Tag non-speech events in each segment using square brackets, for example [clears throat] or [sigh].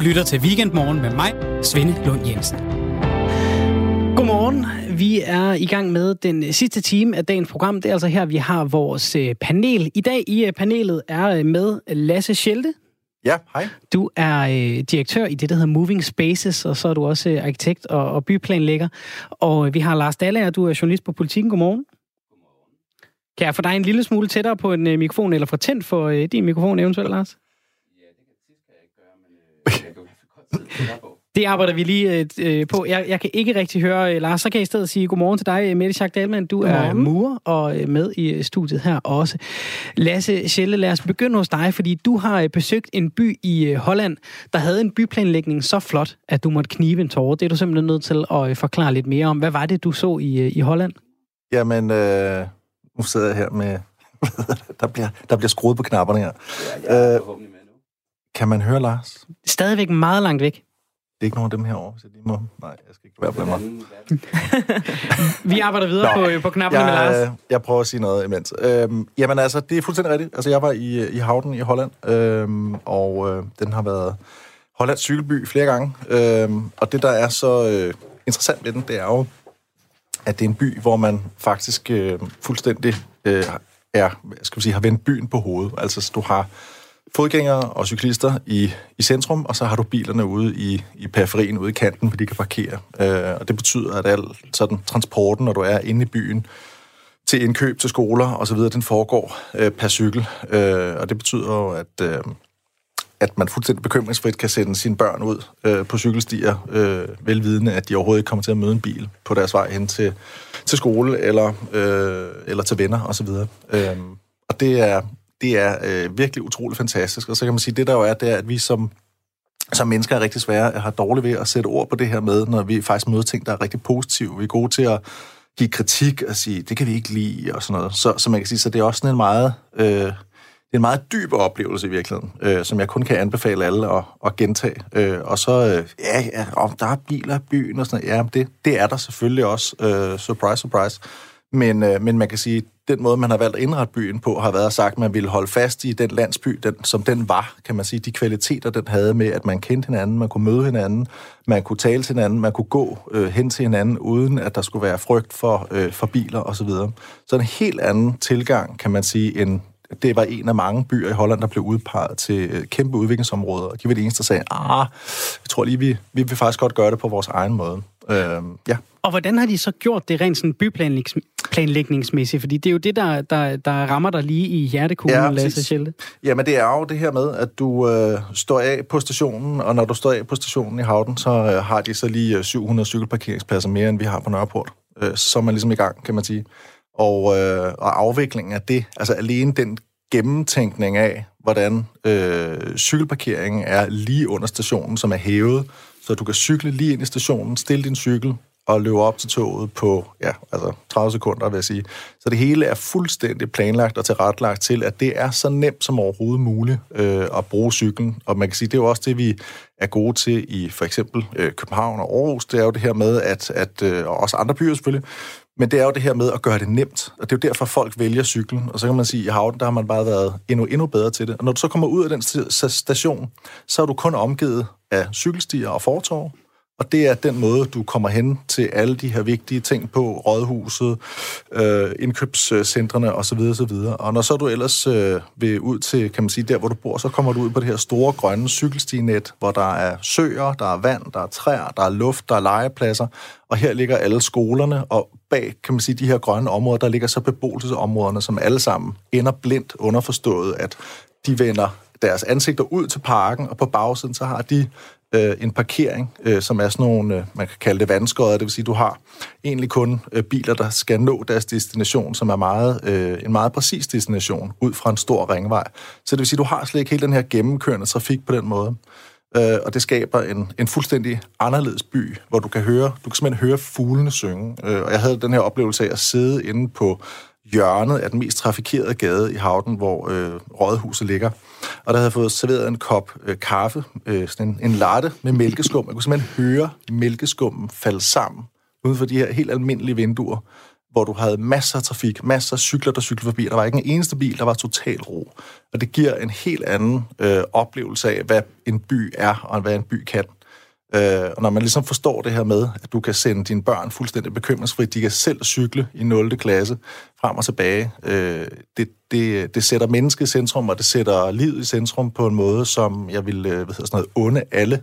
lytter til Weekendmorgen med mig, Svende Lund Jensen. Godmorgen. Vi er i gang med den sidste time af dagens program. Det er altså her, vi har vores øh, panel. I dag i øh, panelet er øh, med Lasse Schelte. Ja, hej. Du er øh, direktør i det, der hedder Moving Spaces, og så er du også øh, arkitekt og, og byplanlægger. Og øh, vi har Lars Dallager, du er journalist på Politiken. Godmorgen. Godmorgen. Kan jeg få dig en lille smule tættere på en øh, mikrofon, eller få tændt for øh, din mikrofon eventuelt, Lars? Ja, det kan tit kan jeg ikke gøre, men øh, jeg kan godt tid på. [laughs] Det arbejder vi lige øh, på. Jeg, jeg kan ikke rigtig høre øh, Lars, så kan jeg i stedet sige godmorgen til dig, Mette Schack Dahlmann. Du godmorgen. er murer og øh, med i øh, studiet her også. Lasse Schelle, lad os begynde hos dig, fordi du har øh, besøgt en by i øh, Holland, der havde en byplanlægning så flot, at du måtte knive en tårer. Det er du simpelthen nødt til at øh, forklare lidt mere om. Hvad var det, du så i, øh, i Holland? Jamen, øh, nu sidder jeg her med... [laughs] der, bliver, der bliver skruet på knapperne her. Ja, er øh. Kan man høre Lars? Stadigvæk meget langt væk. Det er ikke nogen af dem herovre, så de må... Nej, jeg skal ikke være på mig. Vi arbejder videre Nå, på, på knapperne jeg, med Lars. Jeg prøver at sige noget imens. Øhm, jamen altså, det er fuldstændig rigtigt. Altså, jeg var i, i Havden i Holland, øhm, og øh, den har været Hollands cykelby flere gange. Øhm, og det, der er så øh, interessant ved den, det er jo, at det er en by, hvor man faktisk øh, fuldstændig øh, er, skal vi sige, har vendt byen på hovedet. Altså, du har fodgængere og cyklister i, i centrum, og så har du bilerne ude i, i periferien, ude i kanten, hvor de kan parkere. Øh, og det betyder, at al sådan, transporten, når du er inde i byen, til indkøb, til skoler osv., den foregår øh, per cykel. Øh, og det betyder jo, at, øh, at man fuldstændig bekymringsfrit kan sende sine børn ud øh, på cykelstier, øh, velvidende, at de overhovedet ikke kommer til at møde en bil på deres vej hen til, til skole eller, øh, eller til venner osv. Øh, og det er, det er øh, virkelig utroligt fantastisk. Og så kan man sige, det der jo er, det er, at vi som, som mennesker er rigtig svære, har dårligt ved at sætte ord på det her med, når vi faktisk møder ting, der er rigtig positive. Vi er gode til at give kritik og sige, det kan vi ikke lide, og sådan noget. Så, så man kan sige, så det er også sådan en meget... Øh, det er en meget dyb oplevelse i virkeligheden, øh, som jeg kun kan anbefale alle at, at gentage. Øh, og så, øh, ja, ja om der er biler i byen og sådan noget, ja, det, det er der selvfølgelig også. Øh, surprise, surprise. Men, øh, men man kan sige, den måde, man har valgt at indrette byen på, har været sagt, at man ville holde fast i den landsby, den, som den var, kan man sige. De kvaliteter, den havde med, at man kendte hinanden, man kunne møde hinanden, man kunne tale til hinanden, man kunne gå øh, hen til hinanden, uden at der skulle være frygt for, øh, for biler osv. Så, så en helt anden tilgang, kan man sige, end det var en af mange byer i Holland, der blev udpeget til øh, kæmpe udviklingsområder. Og de var de eneste, der sagde, ah, jeg tror lige, vi, vi vil faktisk godt gøre det på vores egen måde. Øh, ja. Og hvordan har de så gjort det rent sådan byplanlægningsmæssigt? Fordi det er jo det, der, der, der rammer dig lige i hjertekuglen, ja, Lasse Schelte. Jamen det er jo det her med, at du øh, står af på stationen, og når du står af på stationen i Havden, så øh, har de så lige 700 øh, cykelparkeringspladser mere, end vi har på Nørreport. Øh, så er man ligesom i gang, kan man sige. Og, øh, og afviklingen af det, altså alene den gennemtænkning af, hvordan øh, cykelparkeringen er lige under stationen, som er hævet, så du kan cykle lige ind i stationen, stille din cykel og løber op til toget på ja, altså 30 sekunder, vil jeg sige. Så det hele er fuldstændig planlagt og tilrettelagt til, at det er så nemt som overhovedet muligt øh, at bruge cyklen. Og man kan sige, det er jo også det, vi er gode til i for eksempel øh, København og Aarhus. Det er jo det her med, at, at øh, og også andre byer selvfølgelig, men det er jo det her med at gøre det nemt, og det er jo derfor, folk vælger cyklen. Og så kan man sige, at i Havden, der har man bare været endnu, endnu bedre til det. Og når du så kommer ud af den station, så er du kun omgivet af cykelstier og fortov, og det er den måde, du kommer hen til alle de her vigtige ting på, rådhuset, øh, indkøbscentrene osv. osv. Og når så du ellers øh, vil ud til, kan man sige, der hvor du bor, så kommer du ud på det her store grønne cykelstinet, hvor der er søer, der er vand, der er træer, der er luft, der er legepladser, og her ligger alle skolerne, og bag, kan man sige, de her grønne områder, der ligger så beboelsesområderne, som alle sammen ender blindt underforstået, at de vender deres ansigter ud til parken, og på bagsiden så har de øh, en parkering, øh, som er sådan nogle, øh, man kan kalde det vandskøjer, det vil sige, du har egentlig kun øh, biler, der skal nå deres destination, som er meget, øh, en meget præcis destination, ud fra en stor ringvej. Så det vil sige, du har slet ikke hele den her gennemkørende trafik på den måde. Øh, og det skaber en, en fuldstændig anderledes by, hvor du kan høre, du kan simpelthen høre fuglene synge. Øh, og jeg havde den her oplevelse af at sidde inde på hjørnet af den mest trafikerede gade i Havden, hvor øh, rådhuset ligger. Og der havde jeg fået serveret en kop øh, kaffe, øh, sådan en, en latte med mælkeskum. Jeg kunne simpelthen høre mælkeskummen falde sammen uden for de her helt almindelige vinduer. hvor du havde masser af trafik, masser af cykler, der cyklede forbi. Der var ikke en eneste bil, der var total ro. Og det giver en helt anden øh, oplevelse af, hvad en by er, og hvad en by kan. Øh, og når man ligesom forstår det her med, at du kan sende dine børn fuldstændig bekymringsfrit, de kan selv cykle i 0. klasse frem og tilbage, øh, det, det, det sætter mennesket i centrum, og det sætter livet i centrum på en måde, som jeg vil øh, hvad hedder sådan noget, onde alle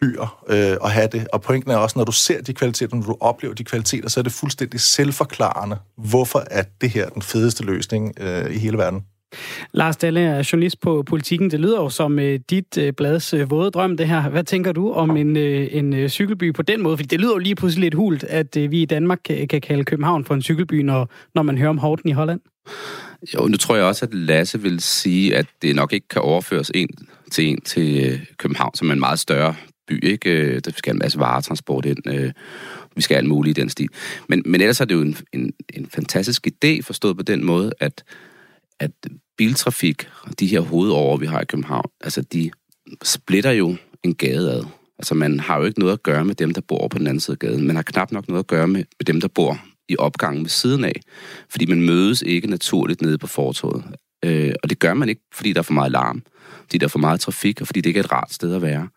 byer øh, at have det. Og pointen er også, når du ser de kvaliteter, når du oplever de kvaliteter, så er det fuldstændig selvforklarende, hvorfor er det her den fedeste løsning øh, i hele verden. Lars Dalle er journalist på Politiken. Det lyder jo som øh, dit øh, blads øh, våde drøm, det her. Hvad tænker du om en, øh, en øh, cykelby på den måde? Fordi det lyder jo lige pludselig lidt hult, at øh, vi i Danmark kan, kan kalde København for en cykelby, når, når man hører om Horten i Holland. Jo, nu tror jeg også, at Lasse vil sige, at det nok ikke kan overføres en til en til øh, København, som er en meget større by. Ikke? Øh, der skal en masse varetransport ind. Uh, vi skal alt muligt i den stil. Men, men ellers er det jo en, en, en fantastisk idé, forstået på den måde, at at biltrafik, de her hovedårer, vi har i København, altså de splitter jo en gade ad. Altså man har jo ikke noget at gøre med dem, der bor på den anden side af gaden. Man har knap nok noget at gøre med, med dem, der bor i opgangen ved siden af. Fordi man mødes ikke naturligt nede på fortoget. Øh, og det gør man ikke, fordi der er for meget larm, fordi der er for meget trafik, og fordi det ikke er et rart sted at være.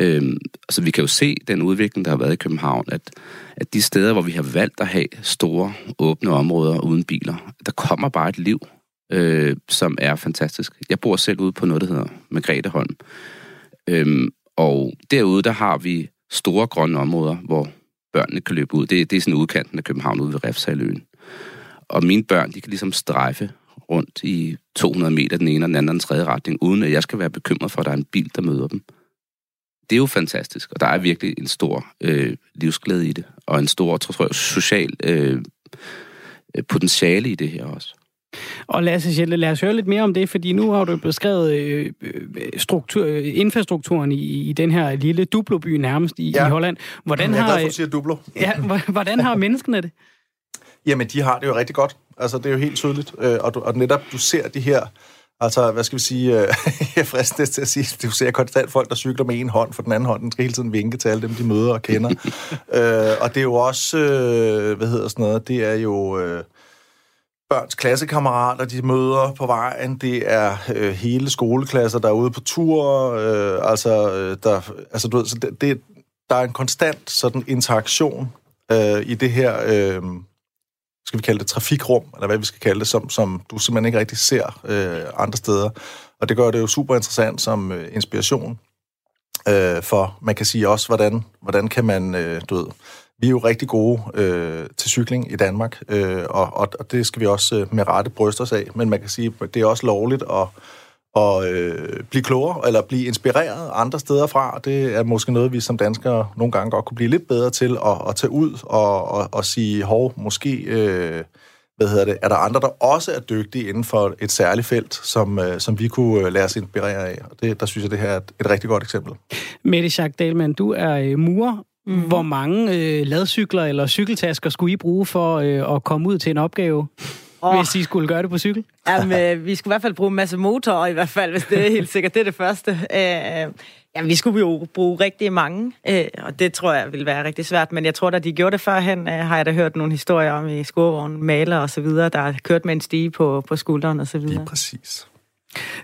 Øh, altså vi kan jo se den udvikling, der har været i København, at, at de steder, hvor vi har valgt at have store, åbne områder uden biler, der kommer bare et liv øh, som er fantastisk. Jeg bor selv ude på noget, der hedder Margretheholm. Øhm, og derude, der har vi store grønne områder, hvor børnene kan løbe ud. Det, det er sådan udkanten af København ude ved Refshaløen. Og mine børn, de kan ligesom strejfe rundt i 200 meter den ene og den anden og den tredje retning, uden at jeg skal være bekymret for, at der er en bil, der møder dem. Det er jo fantastisk, og der er virkelig en stor øh, livsglæde i det, og en stor, tror jeg, social øh, øh potentiale i det her også. Og lad os, lad os høre lidt mere om det, fordi nu har du beskrevet øh, øh struktur, infrastrukturen i, i den her lille Dublo-by nærmest i, ja. i Holland. Hvordan jeg er glad Dublo. Ja, hvordan har menneskene det? Jamen, de har det jo rigtig godt. Altså, det er jo helt tydeligt. Øh, og, du, og netop, du ser de her Altså, hvad skal vi sige? Øh, [laughs] jeg fristes til at sige, du ser konstant folk, der cykler med en hånd, for den anden hånd, den skal hele tiden vinke til alle dem, de møder og kender. [laughs] øh, og det er jo også, øh, hvad hedder sådan noget, det er jo... Øh, børns klassekammerater, de møder på vejen. Det er øh, hele skoleklasser, der er ude på tur. Øh, altså, øh, der, altså, du ved, så det, det, der er en konstant sådan interaktion øh, i det her, øh, skal vi kalde det trafikrum, eller hvad vi skal kalde det, som, som du simpelthen ikke rigtig ser øh, andre steder. Og det gør det jo super interessant som øh, inspiration. Øh, for man kan sige også, hvordan, hvordan kan man, øh, du ved, vi er jo rigtig gode øh, til cykling i Danmark, øh, og, og det skal vi også øh, med rette bryste os af. Men man kan sige, at det er også lovligt at, at øh, blive klogere eller blive inspireret andre steder fra. Det er måske noget, vi som danskere nogle gange godt kunne blive lidt bedre til at, at tage ud og, og, og sige, hov, måske... Øh, hvad hedder det, er der andre, der også er dygtige inden for et særligt felt, som, øh, som vi kunne øh, lade os inspirere af. Og det, der synes jeg, det her er et, et rigtig godt eksempel. Mette Schack Dahlmann, du er øh, murer Mm. Hvor mange øh, ladcykler eller cykeltasker skulle I bruge for øh, at komme ud til en opgave, oh. hvis I skulle gøre det på cykel? Jamen, øh, vi skulle i hvert fald bruge en masse motorer, i hvert fald, hvis det er helt [laughs] sikkert. Det er det første. Øh, Jamen, vi skulle jo bruge rigtig mange, øh, og det tror jeg vil være rigtig svært. Men jeg tror, at de gjorde det førhen, øh, har jeg da hørt nogle historier om i skurvognen, maler og så videre, der har kørt med en stige på, på skulderen og så videre. Det er præcis.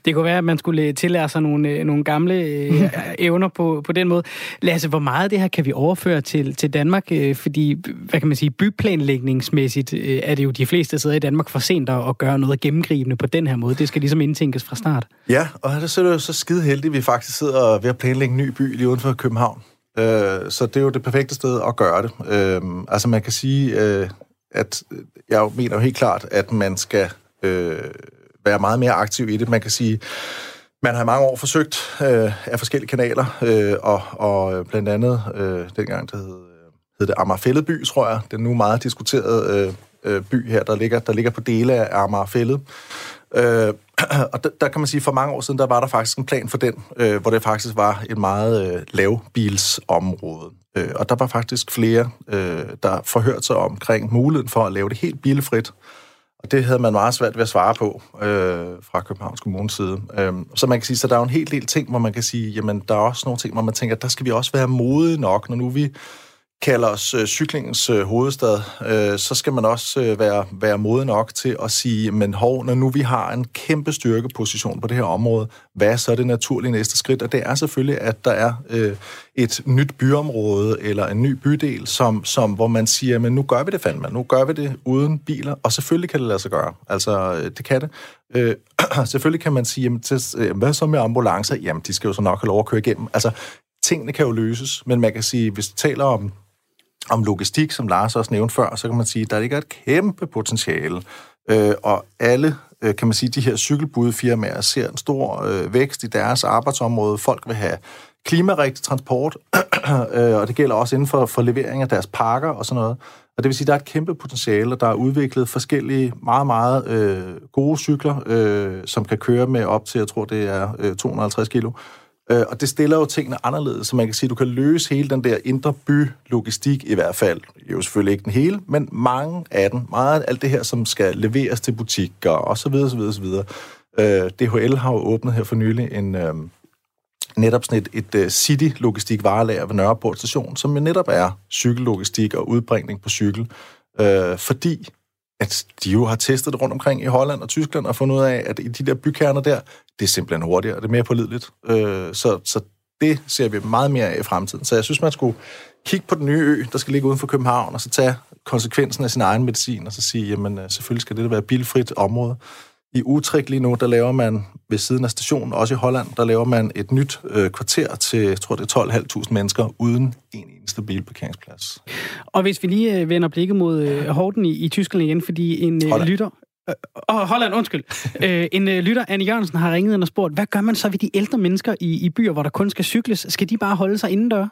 Det kunne være, at man skulle tillære sig nogle, øh, nogle gamle øh, evner på, på den måde. Lasse, hvor meget af det her kan vi overføre til, til Danmark? Øh, fordi, hvad kan man sige, byplanlægningsmæssigt øh, er det jo de fleste steder i Danmark for sent at, at gøre noget gennemgribende på den her måde. Det skal ligesom indtænkes fra start. Ja, og det er jo så skide heldigt, at vi faktisk sidder ved at planlægge en ny by lige uden for København. Øh, så det er jo det perfekte sted at gøre det. Øh, altså man kan sige, øh, at jeg mener jo helt klart, at man skal... Øh, være meget mere aktiv i det. Man kan sige, man har i mange år forsøgt øh, af forskellige kanaler, øh, og, og øh, blandt andet øh, dengang, det hed, øh, hed det Amagerfælled tror jeg, den nu meget diskuterede øh, øh, by her, der ligger, der ligger på dele af Amagerfællet. Øh, [clears throat] og der, der kan man sige, for mange år siden, der var der faktisk en plan for den, øh, hvor det faktisk var et meget øh, lavbilsområde. Øh, og der var faktisk flere, øh, der forhørte sig omkring muligheden for at lave det helt bilfrit det havde man meget svært ved at svare på øh, fra Københavns Kommunes side. Øh, så man kan sige, så der er jo en hel del ting, hvor man kan sige, jamen der er også nogle ting, hvor man tænker, der skal vi også være modige nok, når nu vi kalder os øh, cyklingens øh, hovedstad, øh, så skal man også øh, være, være modig nok til at sige, men hov, når nu vi har en kæmpe styrkeposition på det her område, hvad er så det naturlige næste skridt? Og det er selvfølgelig, at der er øh, et nyt byområde eller en ny bydel, som, som, hvor man siger, men nu gør vi det fandme, nu gør vi det uden biler, og selvfølgelig kan det lade sig gøre. Altså, øh, det kan det. Øh, [clears throat] selvfølgelig kan man sige, jamen, til, øh, hvad så med ambulancer? Jamen, de skal jo så nok have lov at køre igennem. Altså, tingene kan jo løses, men man kan sige, hvis vi taler om om logistik, som Lars også nævnte før, så kan man sige, at der ligger et kæmpe potentiale. Øh, og alle, øh, kan man sige, de her cykelbudfirmaer ser en stor øh, vækst i deres arbejdsområde. Folk vil have klimarigtig transport, [clears throat] øh, og det gælder også inden for, for levering af deres pakker og sådan noget. Og det vil sige, at der er et kæmpe potentiale, og der er udviklet forskellige meget, meget øh, gode cykler, øh, som kan køre med op til, jeg tror, det er øh, 250 kilo. Øh, Øh, og det stiller jo tingene anderledes, så man kan sige, at du kan løse hele den der indre by-logistik i hvert fald. Jo selvfølgelig ikke den hele, men mange af den. Meget af alt det her, som skal leveres til butikker og så videre, så videre, så videre. Øh, DHL har jo åbnet her for nylig en, øh, netop sådan et, et uh, city-logistik varelager ved Nørreport station, som jo netop er cykellogistik og udbringning på cykel. Øh, fordi at de jo har testet det rundt omkring i Holland og Tyskland og fundet ud af, at i de der bykerner der, det er simpelthen hurtigere, og det er mere pålideligt. Øh, så, så det ser vi meget mere af i fremtiden. Så jeg synes, man skulle kigge på den nye ø, der skal ligge uden for København, og så tage konsekvensen af sin egen medicin, og så sige, jamen øh, selvfølgelig skal det være bilfrit område. I Utrecht lige nu, der laver man ved siden af stationen, også i Holland, der laver man et nyt øh, kvarter til, jeg tror det er 12.500 mennesker, uden en eneste bilparkeringsplads. Og hvis vi lige øh, vender blikket mod øh, Horten i, i Tyskland igen, fordi en øh, lytter... Øh, oh, Holland, undskyld. [laughs] øh, en øh, lytter, Anne Jørgensen, har ringet ind og spurgt, hvad gør man så ved de ældre mennesker i, i byer, hvor der kun skal cykles? Skal de bare holde sig indendør?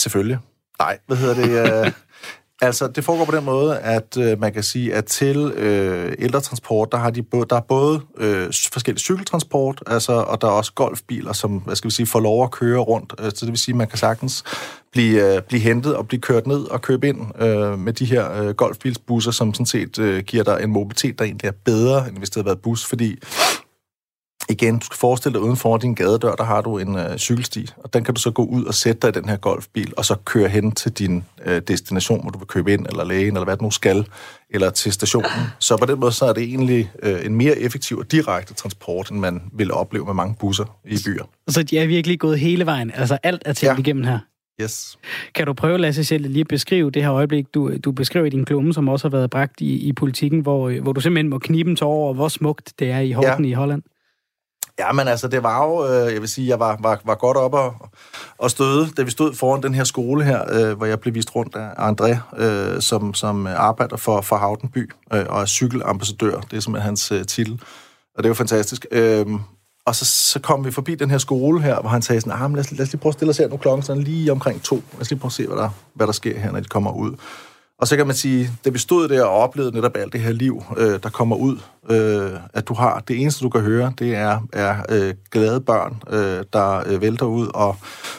Selvfølgelig. Nej, hvad hedder det? Øh, [laughs] Altså, det foregår på den måde, at øh, man kan sige, at til øh, ældretransport, der, har de både, der er både øh, forskellige cykeltransport, altså, og der er også golfbiler, som hvad skal vi sige, får lov at køre rundt. Øh, så det vil sige, at man kan sagtens blive, øh, blive hentet og blive kørt ned og købe ind øh, med de her øh, golfbilsbusser, som sådan set øh, giver dig en mobilitet, der egentlig er bedre, end hvis det havde været bus, fordi igen, du skal forestille dig, uden for din gadedør, der har du en øh, cykelsti, og den kan du så gå ud og sætte dig i den her golfbil, og så køre hen til din øh, destination, hvor du vil købe ind, eller lægen, eller hvad du nu skal, eller til stationen. Så på den måde, så er det egentlig øh, en mere effektiv og direkte transport, end man ville opleve med mange busser i byer. Så de er virkelig gået hele vejen? Altså alt er tænkt ja. igennem her? Yes. Kan du prøve, Lasse selv lige at beskrive det her øjeblik, du, du beskriver i din klumme, som også har været bragt i, i politikken, hvor, hvor du simpelthen må knibe til over, hvor smukt det er i Horten ja. i Holland? Ja, men altså, det var jo, øh, jeg vil sige, jeg var, var, var godt op og, og støde, da vi stod foran den her skole her, øh, hvor jeg blev vist rundt af André, øh, som, som arbejder for, for Havdenby øh, og er cykelambassadør. Det er simpelthen hans øh, titel, og det er jo fantastisk. Øh, og så, så kom vi forbi den her skole her, hvor han sagde sådan, ah, lad, os, lad os lige prøve at stille os her nu klokken sådan lige omkring to. Lad os lige prøve at se, hvad der, hvad der sker her, når de kommer ud. Og så kan man sige, det vi stod der og oplevede netop alt det her liv, øh, der kommer ud, øh, at du har, det eneste du kan høre, det er, er øh, glade børn, øh, der øh, vælter ud og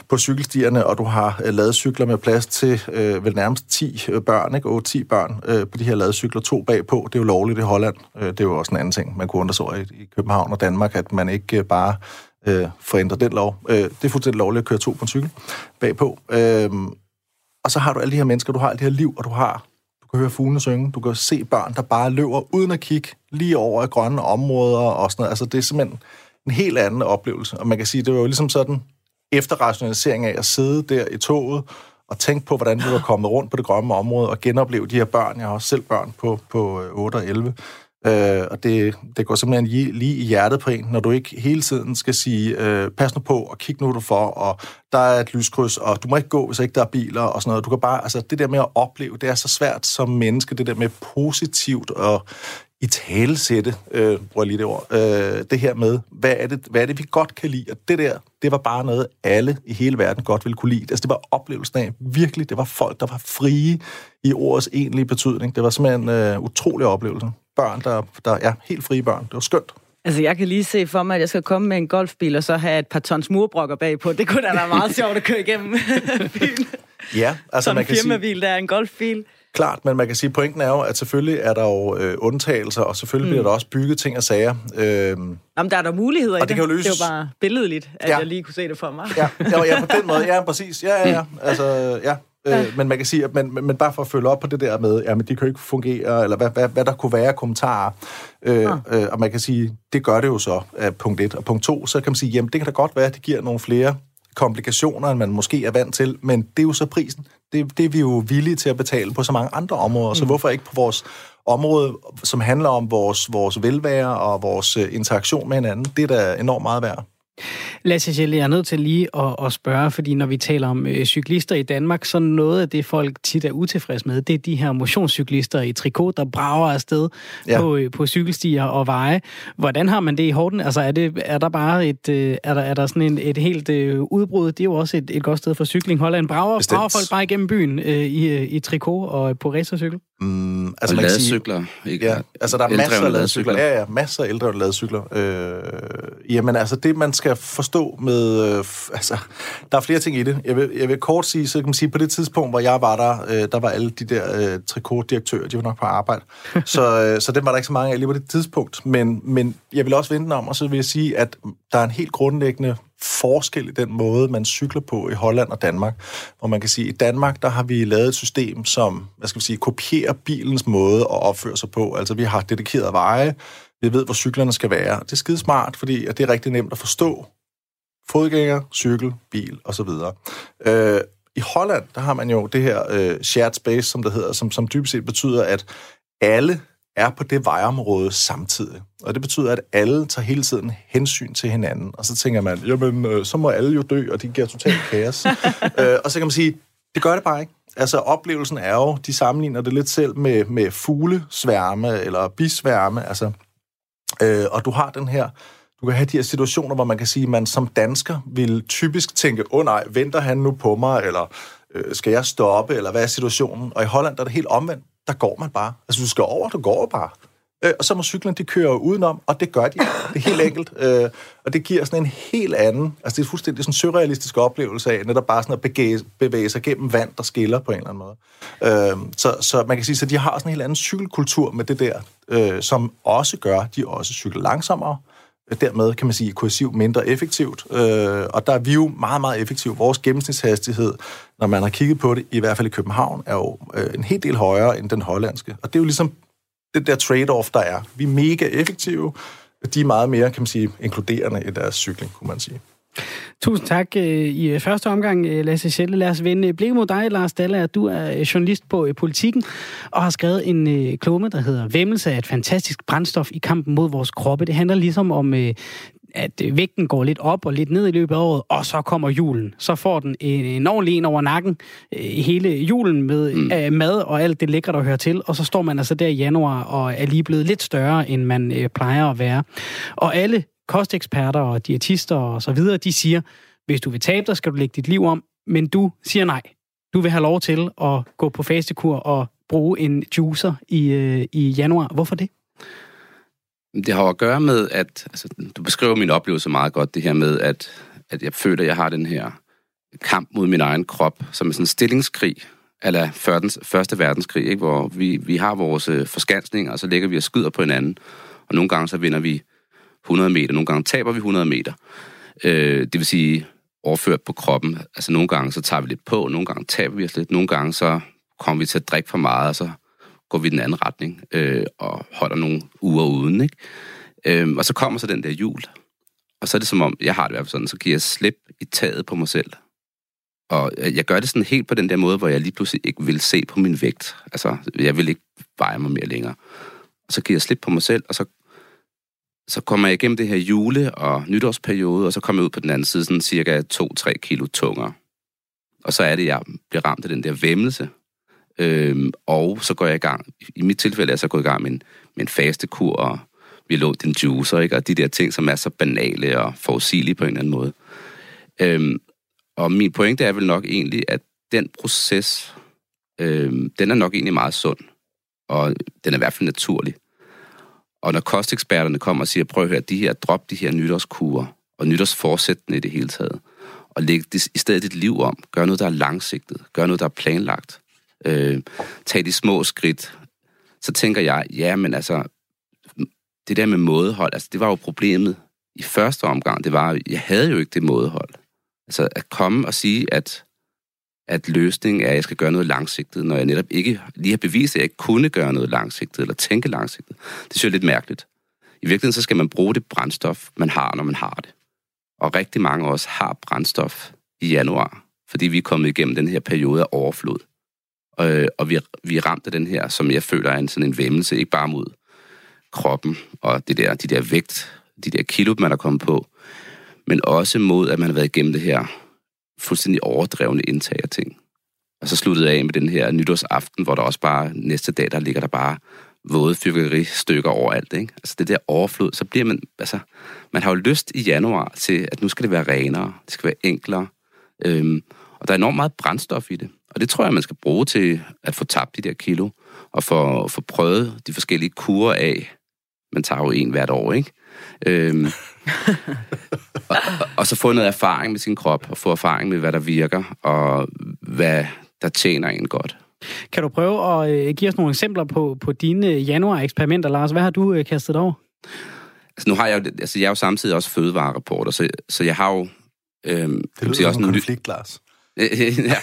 på cykelstierne, og du har øh, ladecykler med plads til øh, vel nærmest 10 øh, børn, ikke? 8-10 børn øh, på de her ladecykler, to bagpå. Det er jo lovligt i Holland. Øh, det er jo også en anden ting, man kunne undre sig i, i København og Danmark, at man ikke øh, bare øh, forændrer den lov. Øh, det er fuldstændig lovligt at køre to på en cykel bagpå. Øh, og så har du alle de her mennesker, du har alt det her liv, og du har, du kan høre fuglene synge, du kan se børn, der bare løber uden at kigge lige over i grønne områder og sådan noget. Altså, det er simpelthen en helt anden oplevelse. Og man kan sige, det var jo ligesom sådan efterrationalisering af at sidde der i toget og tænke på, hvordan du var kommet rundt på det grønne område og genopleve de her børn. Jeg har også selv børn på, på øh, 8 og 11. Øh, og det, det går simpelthen lige, lige i hjertet på en, når du ikke hele tiden skal sige, øh, pas nu på, og kig nu du for, og der er et lyskryds, og du må ikke gå, hvis ikke der er biler, og sådan noget. Du kan bare, altså det der med at opleve, det er så svært som menneske, det der med positivt og i talesætte, øh, bruger jeg lige det ord, øh, det her med, hvad er, det, hvad er det, vi godt kan lide? Og det der, det var bare noget, alle i hele verden godt ville kunne lide. Altså, det var oplevelsen af, virkelig, det var folk, der var frie i ordets egentlige betydning. Det var simpelthen en øh, utrolig oplevelse børn, der, der er helt frie børn. Det var skønt. Altså, jeg kan lige se for mig, at jeg skal komme med en golfbil, og så have et par tons murbrokker bagpå. Det kunne da være meget [laughs] sjovt at køre igennem [laughs] bilen. Ja, altså Sådan man kan en firmabil, sige... der er en golfbil. Klart, men man kan sige, at pointen er jo, at selvfølgelig er der jo øh, undtagelser, og selvfølgelig mm. bliver der også bygget ting og sager. Øh, Jamen, der er der muligheder og i det. det. Kan løses. Det er jo bare billedligt, at ja. jeg lige kunne se det for mig. Ja, ja, ja på den måde. Ja, [laughs] præcis. Ja, ja, ja. Altså, ja. Ja. Øh, men man kan sige, at men, men bare for at følge op på det der med, jamen de kan jo ikke fungere, eller hvad, hvad, hvad der kunne være kommentarer. Øh, ja. øh, og man kan sige, det gør det jo så, af punkt et. Og punkt to, så kan man sige, jamen det kan da godt være, at det giver nogle flere komplikationer, end man måske er vant til, men det er jo så prisen. Det, det er vi jo villige til at betale på så mange andre områder, mm. så hvorfor ikke på vores område, som handler om vores, vores velvære og vores øh, interaktion med hinanden, det er da enormt meget værd. Lasse Schelle, jeg er nødt til lige at, at spørge, fordi når vi taler om øh, cyklister i Danmark, så noget af det, folk tit er utilfredse med, det er de her motionscyklister i trikot, der brager afsted ja. på, øh, på cykelstier og veje. Hvordan har man det i Horten? Altså er, det, er der bare et, øh, er der, er der sådan en, et helt øh, udbrud? Det er jo også et, et godt sted for cykling. Holland brager, brager folk bare igennem byen øh, i, øh, i trikot og på racercykel? Mm, altså, og ladecykler. Ikke? Ja, altså der er masser af ladecykler. Ja, ja, masser af ældre ladecykler. Øh, jamen altså, det man skal forstå med... Øh, altså, der er flere ting i det. Jeg vil, jeg vil kort sige, så kan man sige, på det tidspunkt, hvor jeg var der, øh, der var alle de der øh, trikotdirektører, de var nok på arbejde. [laughs] så, øh, så dem var der ikke så mange af lige på det tidspunkt. Men, men jeg vil også vente om, og så vil jeg sige, at der er en helt grundlæggende forskel i den måde, man cykler på i Holland og Danmark. Hvor man kan sige, at i Danmark, der har vi lavet et system, som, hvad skal vi sige, kopierer bilens måde at opføre sig på. Altså, vi har dedikerede veje, vi ved, hvor cyklerne skal være. Det er skide smart, fordi det er rigtig nemt at forstå. Fodgænger, cykel, bil osv. Øh, I Holland, der har man jo det her øh, shared space, som det hedder, som, som dybest set betyder, at alle er på det vejområde samtidig. Og det betyder, at alle tager hele tiden hensyn til hinanden. Og så tænker man, jamen, øh, så må alle jo dø, og det giver totalt kaos. [laughs] øh, og så kan man sige, det gør det bare ikke. Altså, oplevelsen er jo, de sammenligner det lidt selv med, med fuglesværme eller bisværme. Altså, øh, og du har den her, du kan have de her situationer, hvor man kan sige, at man som dansker vil typisk tænke, åh oh, nej, venter han nu på mig, eller øh, skal jeg stoppe, eller hvad er situationen? Og i Holland der er det helt omvendt der går man bare. Altså, du skal over, du går bare. Øh, og så må cyklen, de kører udenom, og det gør de. Det er helt enkelt. Øh, og det giver sådan en helt anden, altså det er fuldstændig sådan en surrealistisk oplevelse af, netop bare sådan at bevæge, bevæge sig gennem vand, der skiller på en eller anden måde. Øh, så, så man kan sige, at de har sådan en helt anden cykelkultur med det der, øh, som også gør, at de også cykler langsommere, dermed kan man sige kursiv mindre effektivt. Øh, og der er vi jo meget, meget effektive. Vores gennemsnitshastighed, når man har kigget på det, i hvert fald i København, er jo øh, en helt del højere end den hollandske. Og det er jo ligesom det der trade-off, der er. Vi er mega effektive, de er meget mere, kan man sige, inkluderende i deres cykling, kunne man sige. Tusind tak øh, i øh, første omgang, øh, Lasse Schelle. Lad os vende blik mod dig, Lars Daller. Du er journalist på Politiken og har skrevet en klumme, der hedder Vemmelse af et fantastisk brændstof i kampen mod vores kroppe. Det handler ligesom om at vægten går lidt op og lidt ned i løbet af året, og så kommer julen. Så får den en, en ordentlig en over nakken, hele julen med mm. mad og alt det lækre, der hører til, og så står man altså der i januar og er lige blevet lidt større, end man plejer at være. Og alle kosteksperter og diætister og så videre, de siger, hvis du vil tabe dig, skal du lægge dit liv om, men du siger nej. Du vil have lov til at gå på fastekur og bruge en juicer i, øh, i januar. Hvorfor det? Det har at gøre med, at altså, du beskriver min oplevelse meget godt, det her med, at, at jeg føler, at jeg har den her kamp mod min egen krop, som er sådan en stillingskrig, eller første verdenskrig, ikke? hvor vi, vi har vores øh, forskansninger, og så lægger vi og skyder på hinanden, og nogle gange så vinder vi 100 meter. Nogle gange taber vi 100 meter. Øh, det vil sige overført på kroppen. Altså nogle gange så tager vi lidt på, nogle gange taber vi os lidt, nogle gange så kommer vi til at drikke for meget, og så går vi i den anden retning øh, og holder nogle uger uden. Ikke? Øh, og så kommer så den der jul. Og så er det som om, jeg har det i hvert fald sådan, så giver jeg slip i taget på mig selv. Og øh, jeg gør det sådan helt på den der måde, hvor jeg lige pludselig ikke vil se på min vægt. Altså, jeg vil ikke veje mig mere længere. Og så giver jeg slip på mig selv, og så så kommer jeg igennem det her jule- og nytårsperiode, og så kommer jeg ud på den anden side sådan cirka 2-3 kilo tungere. Og så er det, jeg bliver ramt af den der væmmelse. Øhm, og så går jeg i gang. I mit tilfælde er jeg så gået i gang med en, med en fastekur, og vi lå den juicer, ikke? og de der ting, som er så banale og forudsigelige på en eller anden måde. Øhm, og min pointe er vel nok egentlig, at den proces, øhm, den er nok egentlig meget sund. Og den er i hvert fald naturlig. Og når kosteksperterne kommer og siger, prøv at høre, de her, drop de her nytårskurer og nytårsforsættene i det hele taget, og læg det, i stedet dit liv om. Gør noget, der er langsigtet. Gør noget, der er planlagt. Øh, tag de små skridt. Så tænker jeg, ja, men altså, det der med mådehold, altså det var jo problemet i første omgang. Det var, jeg havde jo ikke det mådehold. Altså at komme og sige, at, at løsningen er, at jeg skal gøre noget langsigtet, når jeg netop ikke lige har bevist, at jeg ikke kunne gøre noget langsigtet, eller tænke langsigtet. Det synes jeg er lidt mærkeligt. I virkeligheden så skal man bruge det brændstof, man har, når man har det. Og rigtig mange af os har brændstof i januar, fordi vi er kommet igennem den her periode af overflod. Og, og vi, vi er ramt af den her, som jeg føler er en, sådan en vemmelse, ikke bare mod kroppen og det der, de der vægt, de der kilo, man er kommet på, men også mod, at man har været igennem det her fuldstændig overdrevne indtag af ting. Og så sluttede jeg af med den her nytårsaften, hvor der også bare næste dag, der ligger der bare våde fyrkeristykker overalt. Ikke? Altså det der overflod, så bliver man, altså, man har jo lyst i januar til, at nu skal det være renere, det skal være enklere, øhm, og der er enormt meget brændstof i det. Og det tror jeg, man skal bruge til at få tabt de der kilo, og få, få prøvet de forskellige kurer af. Man tager jo en hvert år, ikke? Øhm, og, og, og så få noget erfaring med sin krop, og få erfaring med, hvad der virker, og hvad der tjener en godt. Kan du prøve at øh, give os nogle eksempler på, på dine januar-eksperimenter, Lars? Hvad har du øh, kastet over? Altså nu har jeg jo, altså jeg er jo samtidig også fødevarereporter, så, så jeg har jo... Øhm, det lyder også en konflikt, Lars. [laughs] ja,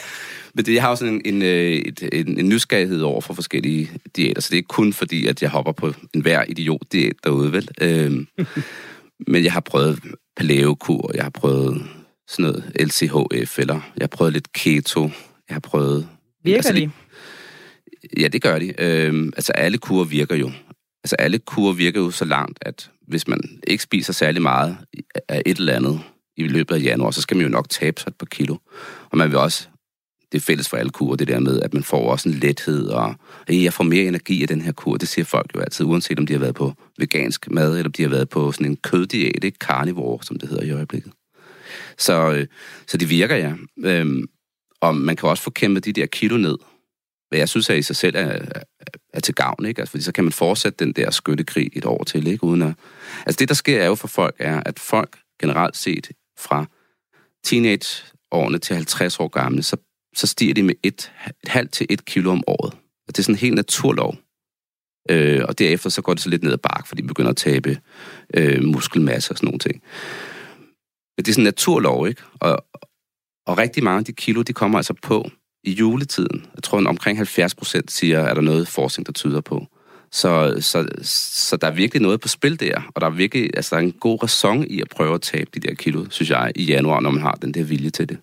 men det, jeg har også en, en, en, en, en nysgerrighed over for forskellige diæter, så det er ikke kun fordi, at jeg hopper på en hver idiot-diæt derude, vel? Øhm, [laughs] men jeg har prøvet paleo-kur, jeg har prøvet sådan noget LCHF, eller jeg har prøvet lidt keto, jeg har prøvet... Virker altså, de? Ja, det gør de. Øhm, altså alle kurer virker jo. Altså alle kurer virker jo så langt, at hvis man ikke spiser særlig meget af et eller andet i løbet af januar, så skal man jo nok tabe sig et par kilo. Og man vil også det er fælles for alle kurer, det der med, at man får også en lethed, og hey, jeg får mere energi af den her kur. Det siger folk jo altid, uanset om de har været på vegansk mad, eller om de har været på sådan en køddiæt, ikke? carnivore, som det hedder i øjeblikket. Så, øh, så det virker, ja. Øhm, og man kan også få kæmpet de der kilo ned, hvad jeg synes er i sig selv er, er, er til gavn, ikke? Altså, fordi så kan man fortsætte den der skyttekrig et år til, ikke? Uden at... Altså det, der sker er jo for folk, er, at folk generelt set fra teenageårene til 50 år gamle, så så stiger de med et, et halvt til et kilo om året. Og det er sådan en helt naturlov. Øh, og derefter så går det så lidt ned ad bark, fordi de begynder at tabe øh, muskelmasse og sådan nogle ting. Men det er sådan en naturlov, ikke? Og, og rigtig mange af de kilo, de kommer altså på i juletiden. Jeg tror, at omkring 70 procent siger, at der noget forskning, der tyder på. Så, så, så der er virkelig noget på spil der, og der er virkelig altså, der er en god ræson i at prøve at tabe de der kilo, synes jeg, i januar, når man har den der vilje til det.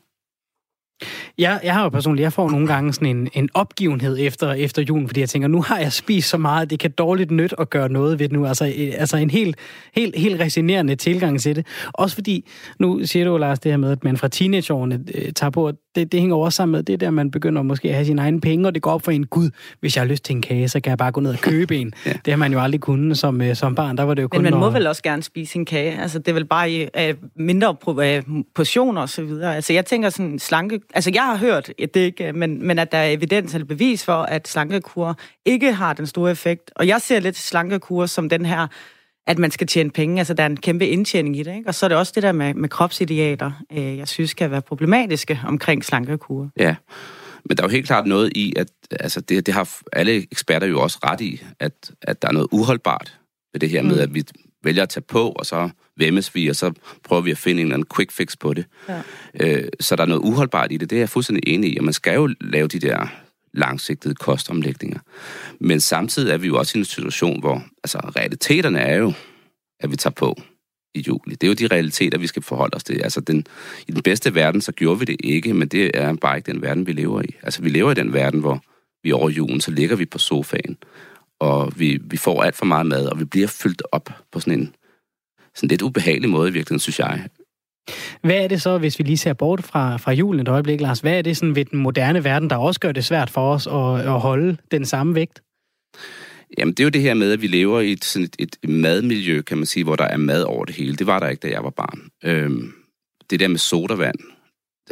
Ja, jeg har jo personligt, jeg får nogle gange sådan en, en opgivenhed efter, efter julen, fordi jeg tænker, nu har jeg spist så meget, det kan dårligt nyt at gøre noget ved det nu. Altså, øh, altså en helt, helt, helt resignerende tilgang til det. Også fordi, nu siger du, Lars, det her med, at man fra teenageårene øh, tager på, det, det hænger også sammen med det der, man begynder måske at have sine egne penge, og det går op for en, gud, hvis jeg har lyst til en kage, så kan jeg bare gå ned og købe en. [laughs] ja. Det har man jo aldrig kunnet som, øh, som barn, der var det jo kun... Men man må når... vel også gerne spise en kage, altså det er vel bare i uh, mindre portioner og så videre. Altså jeg tænker sådan slanke... Altså jeg har hørt, at det ikke, men, men at der er evidens eller bevis for, at slankekur ikke har den store effekt. Og jeg ser lidt slankekur som den her at man skal tjene penge. Altså, der er en kæmpe indtjening i det. Ikke? Og så er det også det der med, med kropsidealer, øh, jeg synes kan være problematiske omkring slankekur. Ja, men der er jo helt klart noget i, at altså det, det har alle eksperter jo også ret i, at, at der er noget uholdbart ved det her mm. med, at vi vælger at tage på, og så væmmes vi, og så prøver vi at finde en eller anden quick fix på det. Ja. Øh, så der er noget uholdbart i det, det er jeg fuldstændig enig i, og man skal jo lave de der langsigtede kostomlægninger. Men samtidig er vi jo også i en situation, hvor altså, realiteterne er jo, at vi tager på i juli. Det er jo de realiteter, vi skal forholde os til. Altså, den, I den bedste verden, så gjorde vi det ikke, men det er bare ikke den verden, vi lever i. Altså, vi lever i den verden, hvor vi over julen, så ligger vi på sofaen, og vi, vi får alt for meget mad, og vi bliver fyldt op på sådan en sådan lidt ubehagelig måde i virkeligheden, synes jeg. Hvad er det så, hvis vi lige ser bort fra, fra julen et øjeblik, Lars? Hvad er det sådan ved den moderne verden, der også gør det svært for os at, at holde den samme vægt? Jamen, det er jo det her med, at vi lever i et, sådan et, et madmiljø, kan man sige, hvor der er mad over det hele. Det var der ikke, da jeg var barn. Øhm, det der med sodavand,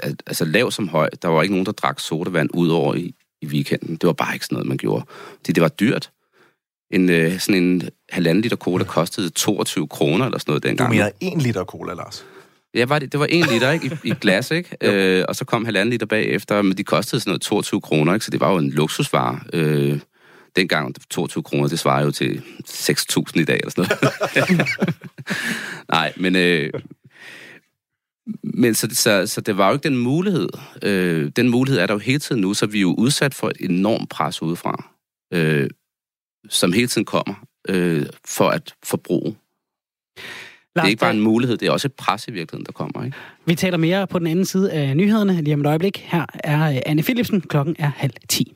altså lav som høj, der var ikke nogen, der drak sodavand ud over i, i weekenden. Det var bare ikke sådan noget, man gjorde. Det, det var dyrt. En, øh, sådan en halvanden liter cola kostede 22 kroner eller sådan noget dengang. Du mener en liter cola, Lars? Ja, var det, det var en liter ikke? I, i glas, ikke? øh, og så kom halvanden liter bagefter, men de kostede sådan noget 22 kroner, ikke? så det var jo en luksusvare. Øh, dengang 22 kroner, det svarer jo til 6.000 i dag eller sådan noget. [laughs] Nej, men, øh, Men så, så, så det var jo ikke den mulighed. Øh, den mulighed er der jo hele tiden nu, så vi er jo udsat for et enormt pres udefra, øh, som hele tiden kommer øh, for at forbruge. Det er ikke bare en mulighed, det er også et pres i virkeligheden, der kommer. Ikke? Vi taler mere på den anden side af nyhederne lige om et øjeblik. Her er Anne Philipsen. Klokken er halv ti.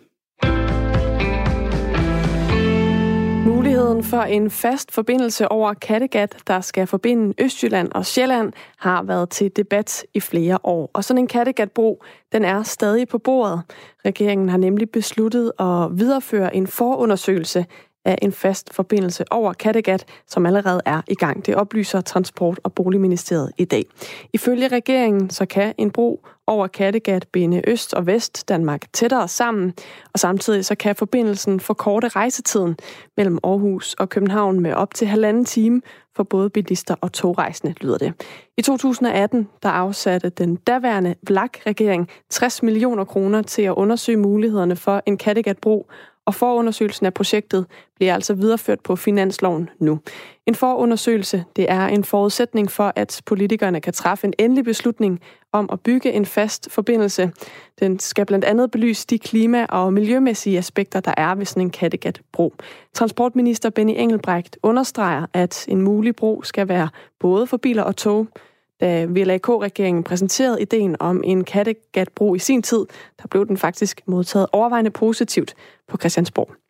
Muligheden for en fast forbindelse over Kattegat, der skal forbinde Østjylland og Sjælland, har været til debat i flere år. Og sådan en Kattegatbro, den er stadig på bordet. Regeringen har nemlig besluttet at videreføre en forundersøgelse af en fast forbindelse over Kattegat, som allerede er i gang. Det oplyser Transport- og Boligministeriet i dag. Ifølge regeringen så kan en bro over Kattegat binde Øst og Vest Danmark tættere sammen, og samtidig så kan forbindelsen forkorte rejsetiden mellem Aarhus og København med op til halvanden time for både bilister og togrejsende, lyder det. I 2018 der afsatte den daværende VLAK-regering 60 millioner kroner til at undersøge mulighederne for en Kattegat-bro, og forundersøgelsen af projektet bliver altså videreført på finansloven nu. En forundersøgelse det er en forudsætning for, at politikerne kan træffe en endelig beslutning om at bygge en fast forbindelse. Den skal blandt andet belyse de klima- og miljømæssige aspekter, der er ved sådan en Kattegat-bro. Transportminister Benny Engelbrecht understreger, at en mulig bro skal være både for biler og tog. Da VLAK-regeringen præsenterede ideen om en Kattegat-bro i sin tid, der blev den faktisk modtaget overvejende positivt på Christiansborg.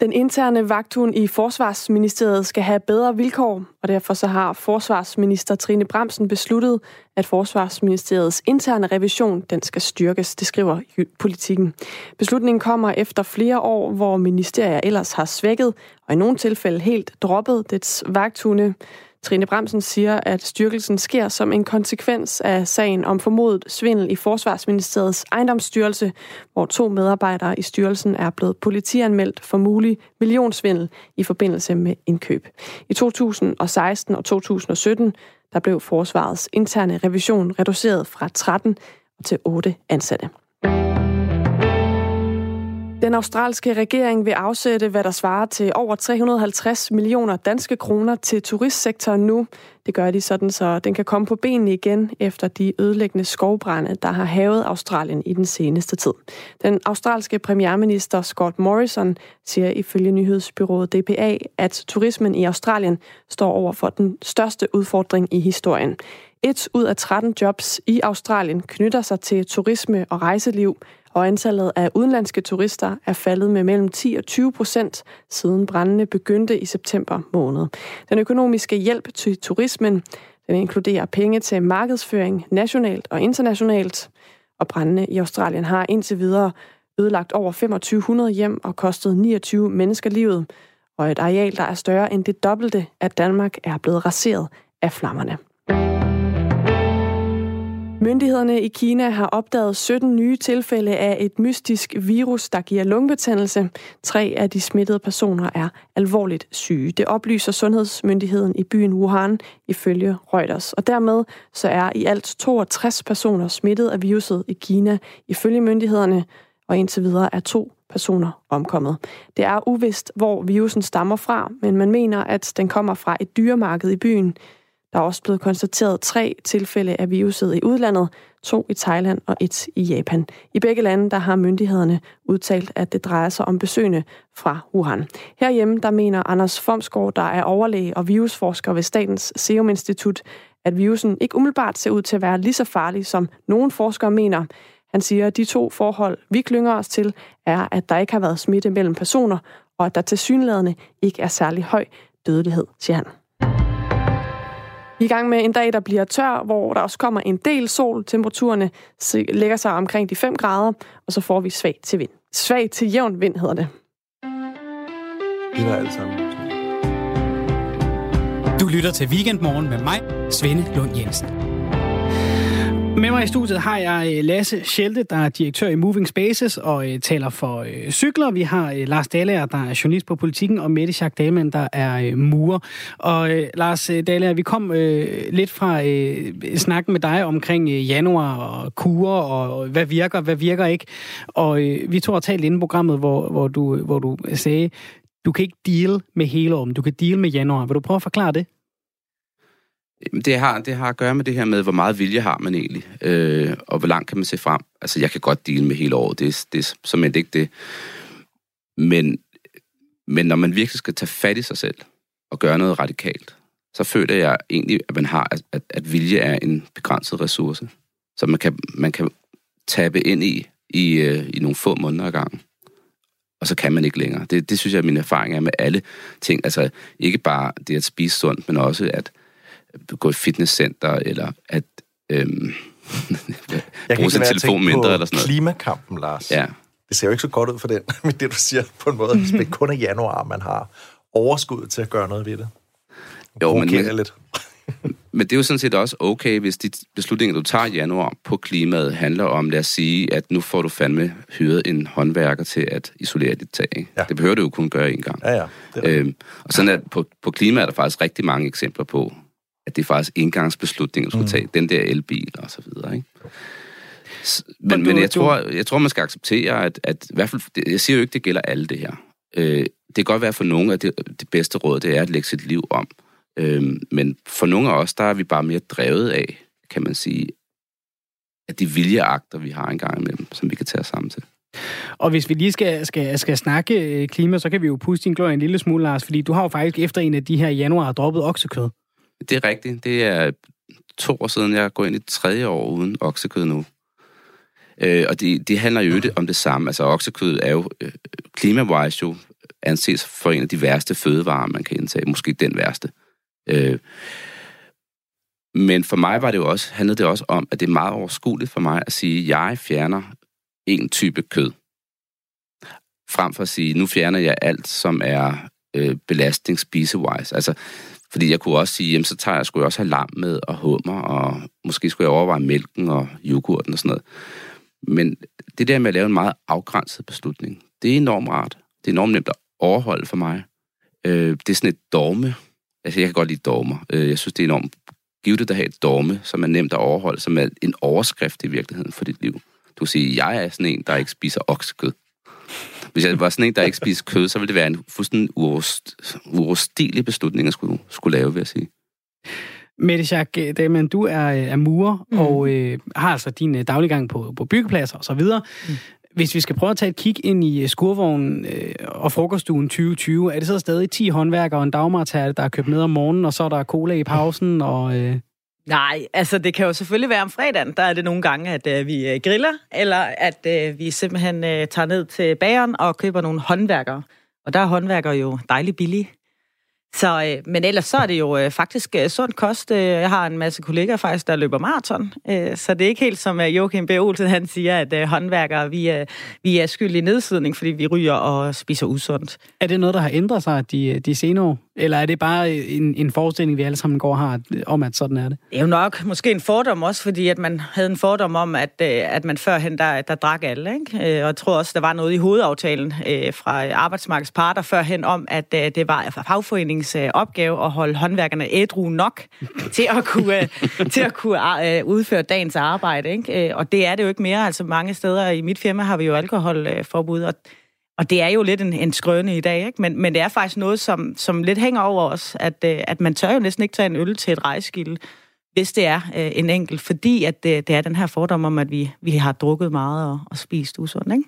Den interne vagthund i Forsvarsministeriet skal have bedre vilkår, og derfor så har Forsvarsminister Trine Bremsen besluttet, at Forsvarsministeriets interne revision den skal styrkes, det skriver politikken. Beslutningen kommer efter flere år, hvor ministerier ellers har svækket og i nogle tilfælde helt droppet dets vagthunde. Trine Bremsen siger, at styrkelsen sker som en konsekvens af sagen om formodet svindel i Forsvarsministeriets ejendomsstyrelse, hvor to medarbejdere i styrelsen er blevet politianmeldt for mulig millionsvindel i forbindelse med indkøb. I 2016 og 2017 der blev Forsvarets interne revision reduceret fra 13 til 8 ansatte. Den australske regering vil afsætte, hvad der svarer til over 350 millioner danske kroner til turistsektoren nu. Det gør de sådan, så den kan komme på benene igen efter de ødelæggende skovbrænde, der har havet Australien i den seneste tid. Den australske premierminister Scott Morrison siger ifølge nyhedsbyrået DPA, at turismen i Australien står over for den største udfordring i historien. Et ud af 13 jobs i Australien knytter sig til turisme og rejseliv, og antallet af udenlandske turister er faldet med mellem 10 og 20 procent siden brændene begyndte i september måned. Den økonomiske hjælp til turismen den inkluderer penge til markedsføring nationalt og internationalt, og brændene i Australien har indtil videre ødelagt over 2500 hjem og kostet 29 mennesker livet, og et areal, der er større end det dobbelte af Danmark, er blevet raseret af flammerne. Myndighederne i Kina har opdaget 17 nye tilfælde af et mystisk virus, der giver lungebetændelse. Tre af de smittede personer er alvorligt syge. Det oplyser sundhedsmyndigheden i byen Wuhan ifølge Reuters. Og dermed så er i alt 62 personer smittet af viruset i Kina ifølge myndighederne, og indtil videre er to personer omkommet. Det er uvist, hvor virusen stammer fra, men man mener, at den kommer fra et dyremarked i byen. Der er også blevet konstateret tre tilfælde af viruset i udlandet, to i Thailand og et i Japan. I begge lande der har myndighederne udtalt, at det drejer sig om besøgende fra Wuhan. Herhjemme der mener Anders Fomsgaard, der er overlæge og virusforsker ved Statens Serum Institut, at virusen ikke umiddelbart ser ud til at være lige så farlig, som nogle forskere mener. Han siger, at de to forhold, vi klynger os til, er, at der ikke har været smitte mellem personer, og at der til synlædende ikke er særlig høj dødelighed, siger han. Vi er i gang med en dag, der bliver tør, hvor der også kommer en del sol. Temperaturerne lægger sig omkring de 5 grader, og så får vi svag til vind. Svag til jævn vind hedder det. Det er alt sammen. Du lytter til Weekendmorgen med mig, Svende Lund Jensen. Med mig i studiet har jeg øh, Lasse Schelte, der er direktør i Moving Spaces og øh, taler for øh, cykler. Vi har Lars Dahler, der er journalist på politikken, og Mette Schack Dahlmann, der er murer. Og Lars øh, vi kom lidt fra snakken med dig omkring januar og kurer, og hvad virker, hvad virker ikke. Og vi tog og talte inden programmet, hvor, hvor, du, hvor du sagde, du kan ikke deal med hele om, du kan deal med januar. Vil du prøve at forklare det? Det har, det har at gøre med det her med, hvor meget vilje har man egentlig, øh, og hvor langt kan man se frem. Altså, jeg kan godt dele med hele året, det, det er som ikke det. Men, men når man virkelig skal tage fat i sig selv og gøre noget radikalt, så føler jeg egentlig, at man har, at, at, at vilje er en begrænset ressource, som man kan, man kan tabe ind i, i, øh, i nogle få måneder ad gangen. Og så kan man ikke længere. Det, det synes jeg, at min erfaring er med alle ting. Altså ikke bare det at spise sundt, men også at gå i fitnesscenter, eller at øhm, bruge sin telefon mindre, eller sådan noget. klimakampen, Lars. Ja. Det ser jo ikke så godt ud for den, [laughs] med det du siger på en måde. Hvis det kun er januar, man har overskud til at gøre noget ved det. Jo, men, men, lidt. [laughs] men det er jo sådan set også okay, hvis de beslutninger, du tager i januar på klimaet, handler om, lad os sige, at nu får du fandme hyret en håndværker til at isolere dit tag. ikke? Ja. Det behøver du jo kun gøre en gang. Ja, ja. Det er Øhm, og sådan at på, på klima er der faktisk rigtig mange eksempler på, at det er faktisk indgangsbeslutninger, du skal Mm. tage. Den der elbil og så videre, ikke? Og Men, du- men jeg, tror, jeg tror, man skal acceptere, at, at i hvert fald, jeg siger jo ikke, det gælder alle det her. Øh, det kan godt være for nogle, at det, det bedste råd, det er at lægge sit liv om. Øh, men for nogle af os, der er vi bare mere drevet af, kan man sige, at de viljeakter, vi har engang imellem, som vi kan tage os sammen til. Og hvis vi lige skal, skal, skal snakke øh, klima, så kan vi jo puste din glorie en lille smule, Lars, fordi du har jo faktisk efter en af de her januar droppet oksekød. Det er rigtigt. Det er to år siden, jeg går ind i tredje år uden oksekød nu. Øh, og det, det handler jo ikke om det samme. Altså oksekød er jo øh, klimawise jo anses for en af de værste fødevarer, man kan indtage. Måske den værste. Øh, men for mig var det jo også, handlede det også om, at det er meget overskueligt for mig at sige, at jeg fjerner en type kød. Frem for at sige, nu fjerner jeg alt, som er øh, belastning spisewise. Altså, fordi jeg kunne også sige, jamen så tager jeg, skulle jeg også have lam med og hummer, og måske skulle jeg overveje mælken og yoghurten og sådan noget. Men det der med at lave en meget afgrænset beslutning, det er enormt rart. Det er enormt nemt at overholde for mig. Øh, det er sådan et dogme. Altså, jeg kan godt lide dogmer. Øh, jeg synes, det er enormt givet at have et dogme, som er nemt at overholde, som er en overskrift i virkeligheden for dit liv. Du kan sige, jeg er sådan en, der ikke spiser oksekød. Hvis jeg var sådan en, der ikke spiser kød, så ville det være en fuldstændig uoverst- uoverstigelig beslutning, jeg skulle, skulle lave, vil jeg sige. Mette Schack, Damen, du er, øh, er murer mm. Og øh, har altså din øh, dagliggang på, på byggepladser og så videre. Mm. Hvis vi skal prøve at tage et kig ind i øh, skurvognen øh, og frokoststuen 2020, er det så stadig 10 håndværkere og en dagmartærte, der er købt med om morgenen, og så er der cola i pausen? Og, øh, Nej, altså det kan jo selvfølgelig være om fredagen, der er det nogle gange, at øh, vi øh, griller, eller at øh, vi simpelthen øh, tager ned til bageren og køber nogle håndværkere. Og der er håndværkere jo dejligt billige. Så, øh, men ellers så er det jo øh, faktisk øh, sund kost. Øh, jeg har en masse kollegaer faktisk, der løber maraton. Øh, så det er ikke helt som øh, Joachim B. Olsen han siger, at øh, håndværkere, vi, øh, vi er skyld i nedsidning, fordi vi ryger og spiser usundt. er det noget, der har ændret sig de, øh, de senere år? Eller er det bare en, en forestilling, vi alle sammen går har om, at sådan er det? Det er jo nok måske en fordom også, fordi at man havde en fordom om, at, øh, at man førhen, der, der drak alle. Ikke? Øh, Og jeg tror også, der var noget i hovedaftalen øh, fra arbejdsmarkedets parter førhen om, at øh, det var fagforeningens øh, opgave at holde håndværkerne ædru nok [laughs] til at kunne, øh, til at kunne øh, udføre dagens arbejde. Ikke? Øh, Og det er det jo ikke mere. Altså mange steder i mit firma har vi jo alkoholforbud, og og det er jo lidt en, en skrøne i dag, ikke? Men, men det er faktisk noget, som, som lidt hænger over os, at, øh, at man tør jo næsten ikke tage en øl til et rejskilde, hvis det er øh, en enkelt, fordi at det, det er den her fordom om, at vi, vi har drukket meget og, og spist usundt, ikke?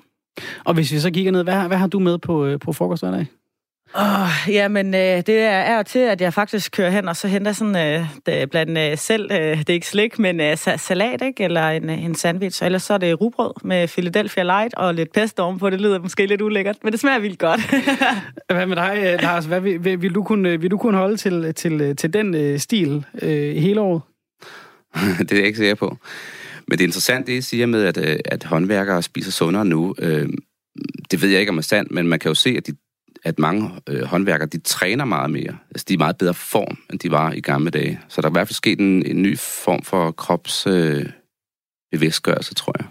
Og hvis vi så kigger ned, hvad, hvad har du med på, øh, på frokost hver dag? Oh, jamen, øh, det er, er til, at jeg faktisk kører hen, og så henter sådan, øh, det, blandt øh, selv, øh, det er ikke slik, men øh, sa- salat, ikke? Eller en, øh, en sandwich. Og ellers så er det rugbrød med Philadelphia Light og lidt pesto ovenpå. Det lyder måske lidt ulækkert, men det smager vildt godt. [laughs] Hvad med dig, øh, Lars? Hvad vil, vil, vil, du kunne, vil du kunne holde til, til, til den øh, stil øh, hele året? [laughs] det er jeg ikke sikker på. Men det er interessant, det I siger med, at, øh, at håndværkere spiser sundere nu. Øh, det ved jeg ikke, om er sandt, men man kan jo se, at, de, at mange øh, håndværkere, de træner meget mere. Altså, de er i meget bedre form, end de var i gamle dage. Så der er i hvert fald sket en, en ny form for krops øh, bevidstgørelse, tror jeg.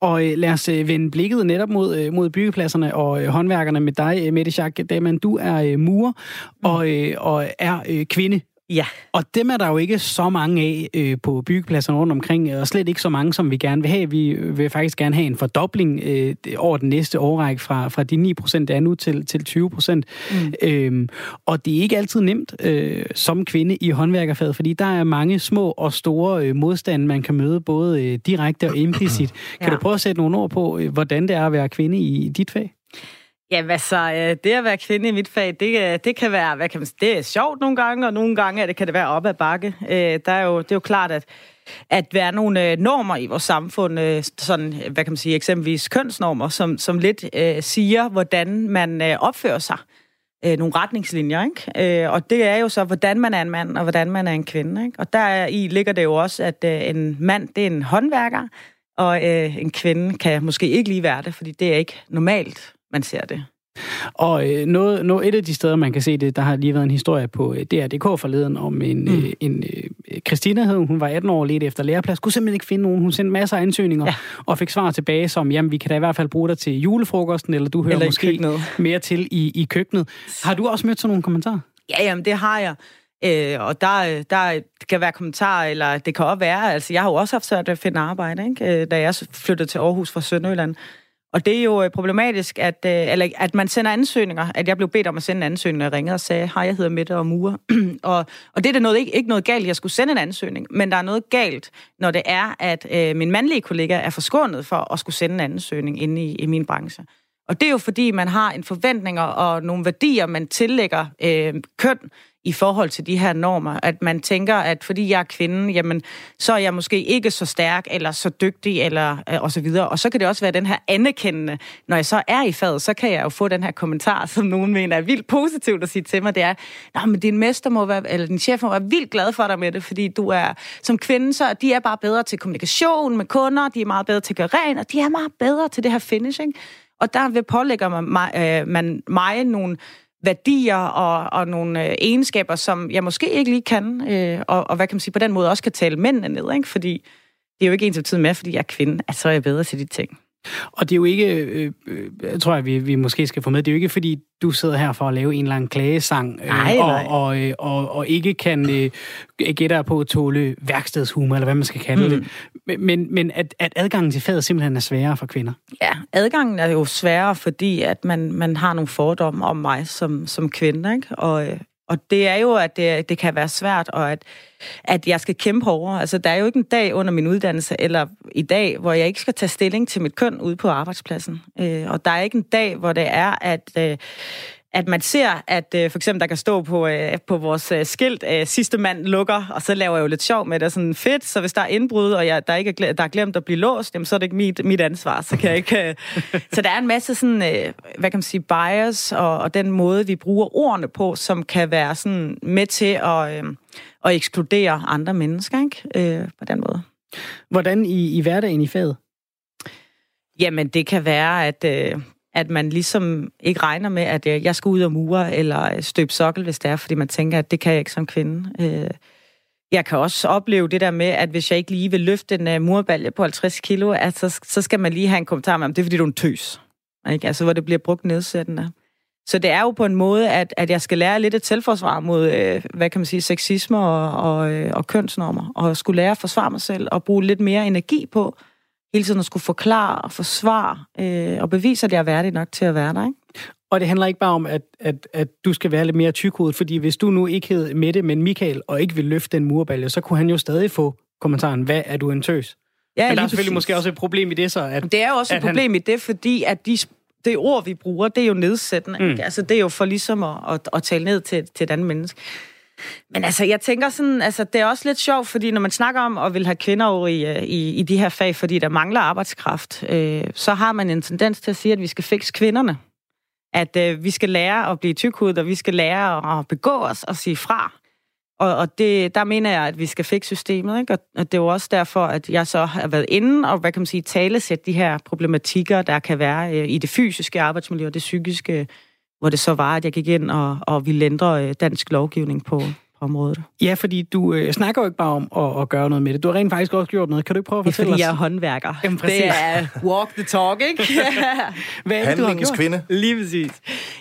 Og øh, lad os øh, vende blikket netop mod, øh, mod byggepladserne og øh, håndværkerne med dig, øh, Mette Schack Daman. Du er øh, murer og, øh, og er øh, kvinde. Ja. Og dem er der jo ikke så mange af øh, på byggepladserne rundt omkring, og slet ikke så mange, som vi gerne vil have. Vi vil faktisk gerne have en fordobling øh, over den næste årrække fra, fra de 9 procent, der er nu, til, til 20 procent. Mm. Øhm, og det er ikke altid nemt øh, som kvinde i håndværkerfaget, fordi der er mange små og store øh, modstande, man kan møde, både øh, direkte og implicit. Kan ja. du prøve at sætte nogle ord på, øh, hvordan det er at være kvinde i dit fag? Ja, så øh, det at være kvinde i mit fag, det, øh, det kan være, hvad kan man sige, det er sjovt nogle gange, og nogle gange det kan det være op ad bakke. Øh, der er jo, det er jo klart, at, at der er nogle normer i vores samfund, sådan, hvad kan man sige, eksempelvis kønsnormer, som, som lidt øh, siger, hvordan man øh, opfører sig. Øh, nogle retningslinjer, ikke? Øh, og det er jo så, hvordan man er en mand, og hvordan man er en kvinde, ikke? Og der i ligger det jo også, at øh, en mand, det er en håndværker, og øh, en kvinde kan måske ikke lige være det, fordi det er ikke normalt, man ser det. Og øh, noget, noget, et af de steder, man kan se det, der har lige været en historie på øh, DRDK forleden om en, mm. øh, en øh, Christina hed hun, var 18 år lidt efter læreplads, kunne simpelthen ikke finde nogen. Hun sendte masser af ansøgninger ja. og fik svar tilbage som, jamen vi kan da i hvert fald bruge dig til julefrokosten, eller du hører eller måske mere til i, i køkkenet. Har du også mødt sådan nogle kommentarer? Ja, jamen det har jeg. Øh, og der, der kan være kommentarer, eller det kan også være, altså jeg har jo også haft svært at finde arbejde, ikke? Øh, da jeg flyttede til Aarhus fra Sønderjylland. Og det er jo øh, problematisk, at, øh, eller, at man sender ansøgninger, at jeg blev bedt om at sende en ansøgning, og jeg ringede og sagde, hej, jeg hedder Mette og Mure. [clears throat] og, og det er der noget, ikke, ikke noget galt, jeg skulle sende en ansøgning, men der er noget galt, når det er, at øh, min mandlige kollega er forskånet for at skulle sende en ansøgning inde i, i min branche. Og det er jo fordi, man har en forventning og nogle værdier, man tillægger øh, køn, i forhold til de her normer. At man tænker, at fordi jeg er kvinde, jamen, så er jeg måske ikke så stærk, eller så dygtig, eller øh, og så videre. Og så kan det også være den her anerkendende, når jeg så er i faget, så kan jeg jo få den her kommentar, som nogen mener er vildt positivt at sige til mig, det er, nej, men din mester må være, eller din chef må være vildt glad for dig med det, fordi du er som kvinde, så de er bare bedre til kommunikation med kunder, de er meget bedre til at gøre rent, og de er meget bedre til det her finishing. Og der vil pålægge man mig, øh, man mig nogle værdier og, og nogle øh, egenskaber, som jeg måske ikke lige kan, øh, og, og hvad kan man sige, på den måde også kan tale mændene ned, ikke? fordi det er jo ikke ens tid med, fordi jeg er kvinde, at så er jeg bedre til de ting. Og det er jo ikke, øh, øh, tror jeg, vi, vi måske skal få med, det er jo ikke, fordi du sidder her for at lave en anden klagesang, øh, nej, og, nej. Og, øh, og, og ikke kan øh, gætte på tåle værkstedshumor, eller hvad man skal kalde mm. det. Men, men at, at adgangen til faget simpelthen er sværere for kvinder. Ja, adgangen er jo sværere, fordi at man, man har nogle fordomme om mig som, som kvinde, ikke? Og, øh, og det er jo, at det, det kan være svært, og at, at jeg skal kæmpe over. Altså, der er jo ikke en dag under min uddannelse, eller i dag, hvor jeg ikke skal tage stilling til mit køn ude på arbejdspladsen. Øh, og der er ikke en dag, hvor det er, at... Øh, at man ser, at øh, for eksempel der kan stå på, øh, på vores øh, skilt, øh, sidste mand lukker, og så laver jeg jo lidt sjov med det, sådan fedt, så hvis der er indbrud, og jeg, der, ikke er, der er glemt at blive låst, jamen, så er det ikke mit, mit ansvar, så kan jeg ikke... Øh. så der er en masse sådan, øh, hvad kan man sige, bias, og, og den måde, vi bruger ordene på, som kan være sådan med til at, øh, at ekskludere andre mennesker, ikke? Øh, på den måde. Hvordan i, i hverdagen i faget? Jamen, det kan være, at... Øh, at man ligesom ikke regner med, at øh, jeg skal ud og mure eller øh, støbe sokkel, hvis det er, fordi man tænker, at det kan jeg ikke som kvinde. Øh, jeg kan også opleve det der med, at hvis jeg ikke lige vil løfte en murbalje på 50 kilo, at så, så skal man lige have en kommentar med, om det er, fordi du er en tøs. Ikke? Altså, hvor det bliver brugt nedsættende. Så det er jo på en måde, at, at jeg skal lære lidt et selvforsvar mod, hvad kan man sige, sexisme og, og, og kønsnormer, og skulle lære at forsvare mig selv, og bruge lidt mere energi på, hele tiden at skulle forklare og forsvare øh, og bevise, at jeg er værdig nok til at være der. Ikke? Og det handler ikke bare om, at, at, at du skal være lidt mere tykhovedet, fordi hvis du nu ikke hed Mette, men Michael, og ikke vil løfte den murbalje, så kunne han jo stadig få kommentaren, hvad er du en tøs? Ja, men der er selvfølgelig præcis. måske også et problem i det så. At, det er jo også et problem han... i det, fordi at de, det ord, vi bruger, det er jo nedsættende. Mm. Altså, det er jo for ligesom at, at, at tale ned til, til et andet menneske. Men altså, jeg tænker sådan, altså, det er også lidt sjovt, fordi når man snakker om at vil have kvinder over i, øh, i, i de her fag, fordi der mangler arbejdskraft, øh, så har man en tendens til at sige, at vi skal fikse kvinderne. At øh, vi skal lære at blive tykhudet, og vi skal lære at begå os og sige fra. Og, og det, der mener jeg, at vi skal fikse systemet, ikke? Og, og det er jo også derfor, at jeg så har været inde og, hvad kan man sige, talesæt de her problematikker, der kan være øh, i det fysiske arbejdsmiljø og det psykiske hvor det så var, at jeg gik ind og, og ville ændre øh, dansk lovgivning på, på området. Ja, fordi du øh, snakker jo ikke bare om at, at gøre noget med det. Du har rent faktisk også gjort noget. Kan du ikke prøve at Det er fortælle fordi, os? jeg er håndværker. Jamen, præcis. det er walk the talk, ikke? [laughs] Hvad er det, du har gjort? kvinde. Lige præcis.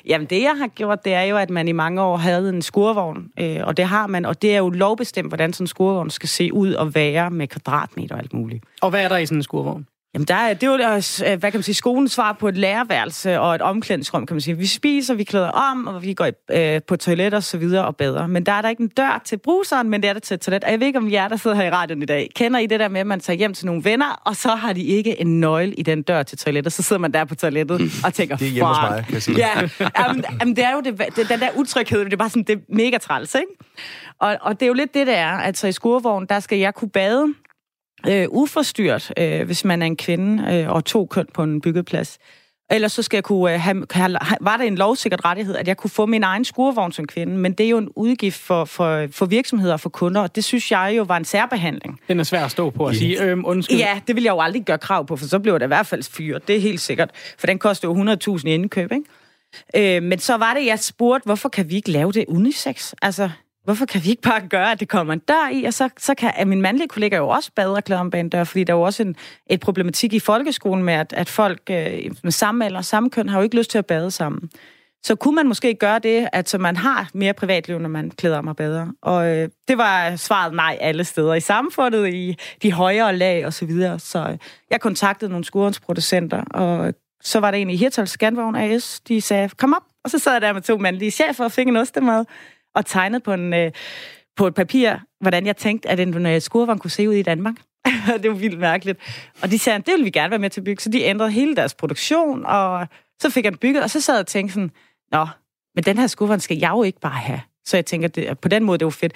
Jamen, det jeg har gjort, det er jo, at man i mange år havde en skurvogn, øh, og det har man, og det er jo lovbestemt, hvordan sådan en skurvogn skal se ud og være med kvadratmeter og alt muligt. Og hvad er der i sådan en skurvogn? Jamen, der er, det er jo også, øh, hvad kan man sige, skolens svar på et lærerværelse og et omklædningsrum, kan man sige. Vi spiser, vi klæder om, og vi går øh, på toilet og så videre og bedre. Men der er der ikke en dør til bruseren, men det er der til et toilet. Og jeg ved ikke, om jer, der sidder her i radioen i dag, kender I det der med, at man tager hjem til nogle venner, og så har de ikke en nøgle i den dør til toilettet. Så sidder man der på toilettet og tænker, Det er hjemme hos mig, kan jeg sige. Ja, jamen, jamen, det er jo det, det, den der utryghed, det er bare sådan, det er mega træls, ikke? Og, og det er jo lidt det, det er. Altså i skurvognen, der skal jeg kunne bade øh, uforstyrret, øh, hvis man er en kvinde øh, og to køn på en byggeplads. Ellers så skal jeg kunne øh, have, have, var det en lovsikkert rettighed, at jeg kunne få min egen skurvogn som kvinde, men det er jo en udgift for, for, for virksomheder og for kunder, og det synes jeg jo var en særbehandling. Den er svær at stå på og sige, øhm, undskyld. Ja, det vil jeg jo aldrig gøre krav på, for så blev det i hvert fald fyret. Det er helt sikkert. For den koster jo 100.000 i indkøb, ikke? Øh, men så var det, jeg spurgte, hvorfor kan vi ikke lave det unisex? Altså, hvorfor kan vi ikke bare gøre, at det kommer en dør i, og så, så kan at min mandlige kollega jo også bade og klæde om bag en dør, fordi der er jo også en, et problematik i folkeskolen med, at, at folk øh, med samme alder og samme køn har jo ikke lyst til at bade sammen. Så kunne man måske gøre det, at så man har mere privatliv, når man klæder om og bader. Og øh, det var svaret nej alle steder i samfundet, i de højere lag og så videre. Så øh, jeg kontaktede nogle skurensproducenter, og øh, så var der en i Hirtals Scanvogn AS, de sagde, kom op. Og så sad jeg der med to mandlige chefer og fik en ostemad, og tegnet på, en, øh, på et papir, hvordan jeg tænkte, at en øh, skurvogn kunne se ud i Danmark. [laughs] det var vildt mærkeligt. Og de sagde, det ville vi gerne være med til at bygge. Så de ændrede hele deres produktion, og så fik jeg den bygget, og så sad jeg og tænkte sådan, nå, men den her skurvogn skal jeg jo ikke bare have. Så jeg tænker, det, på den måde, det var fedt.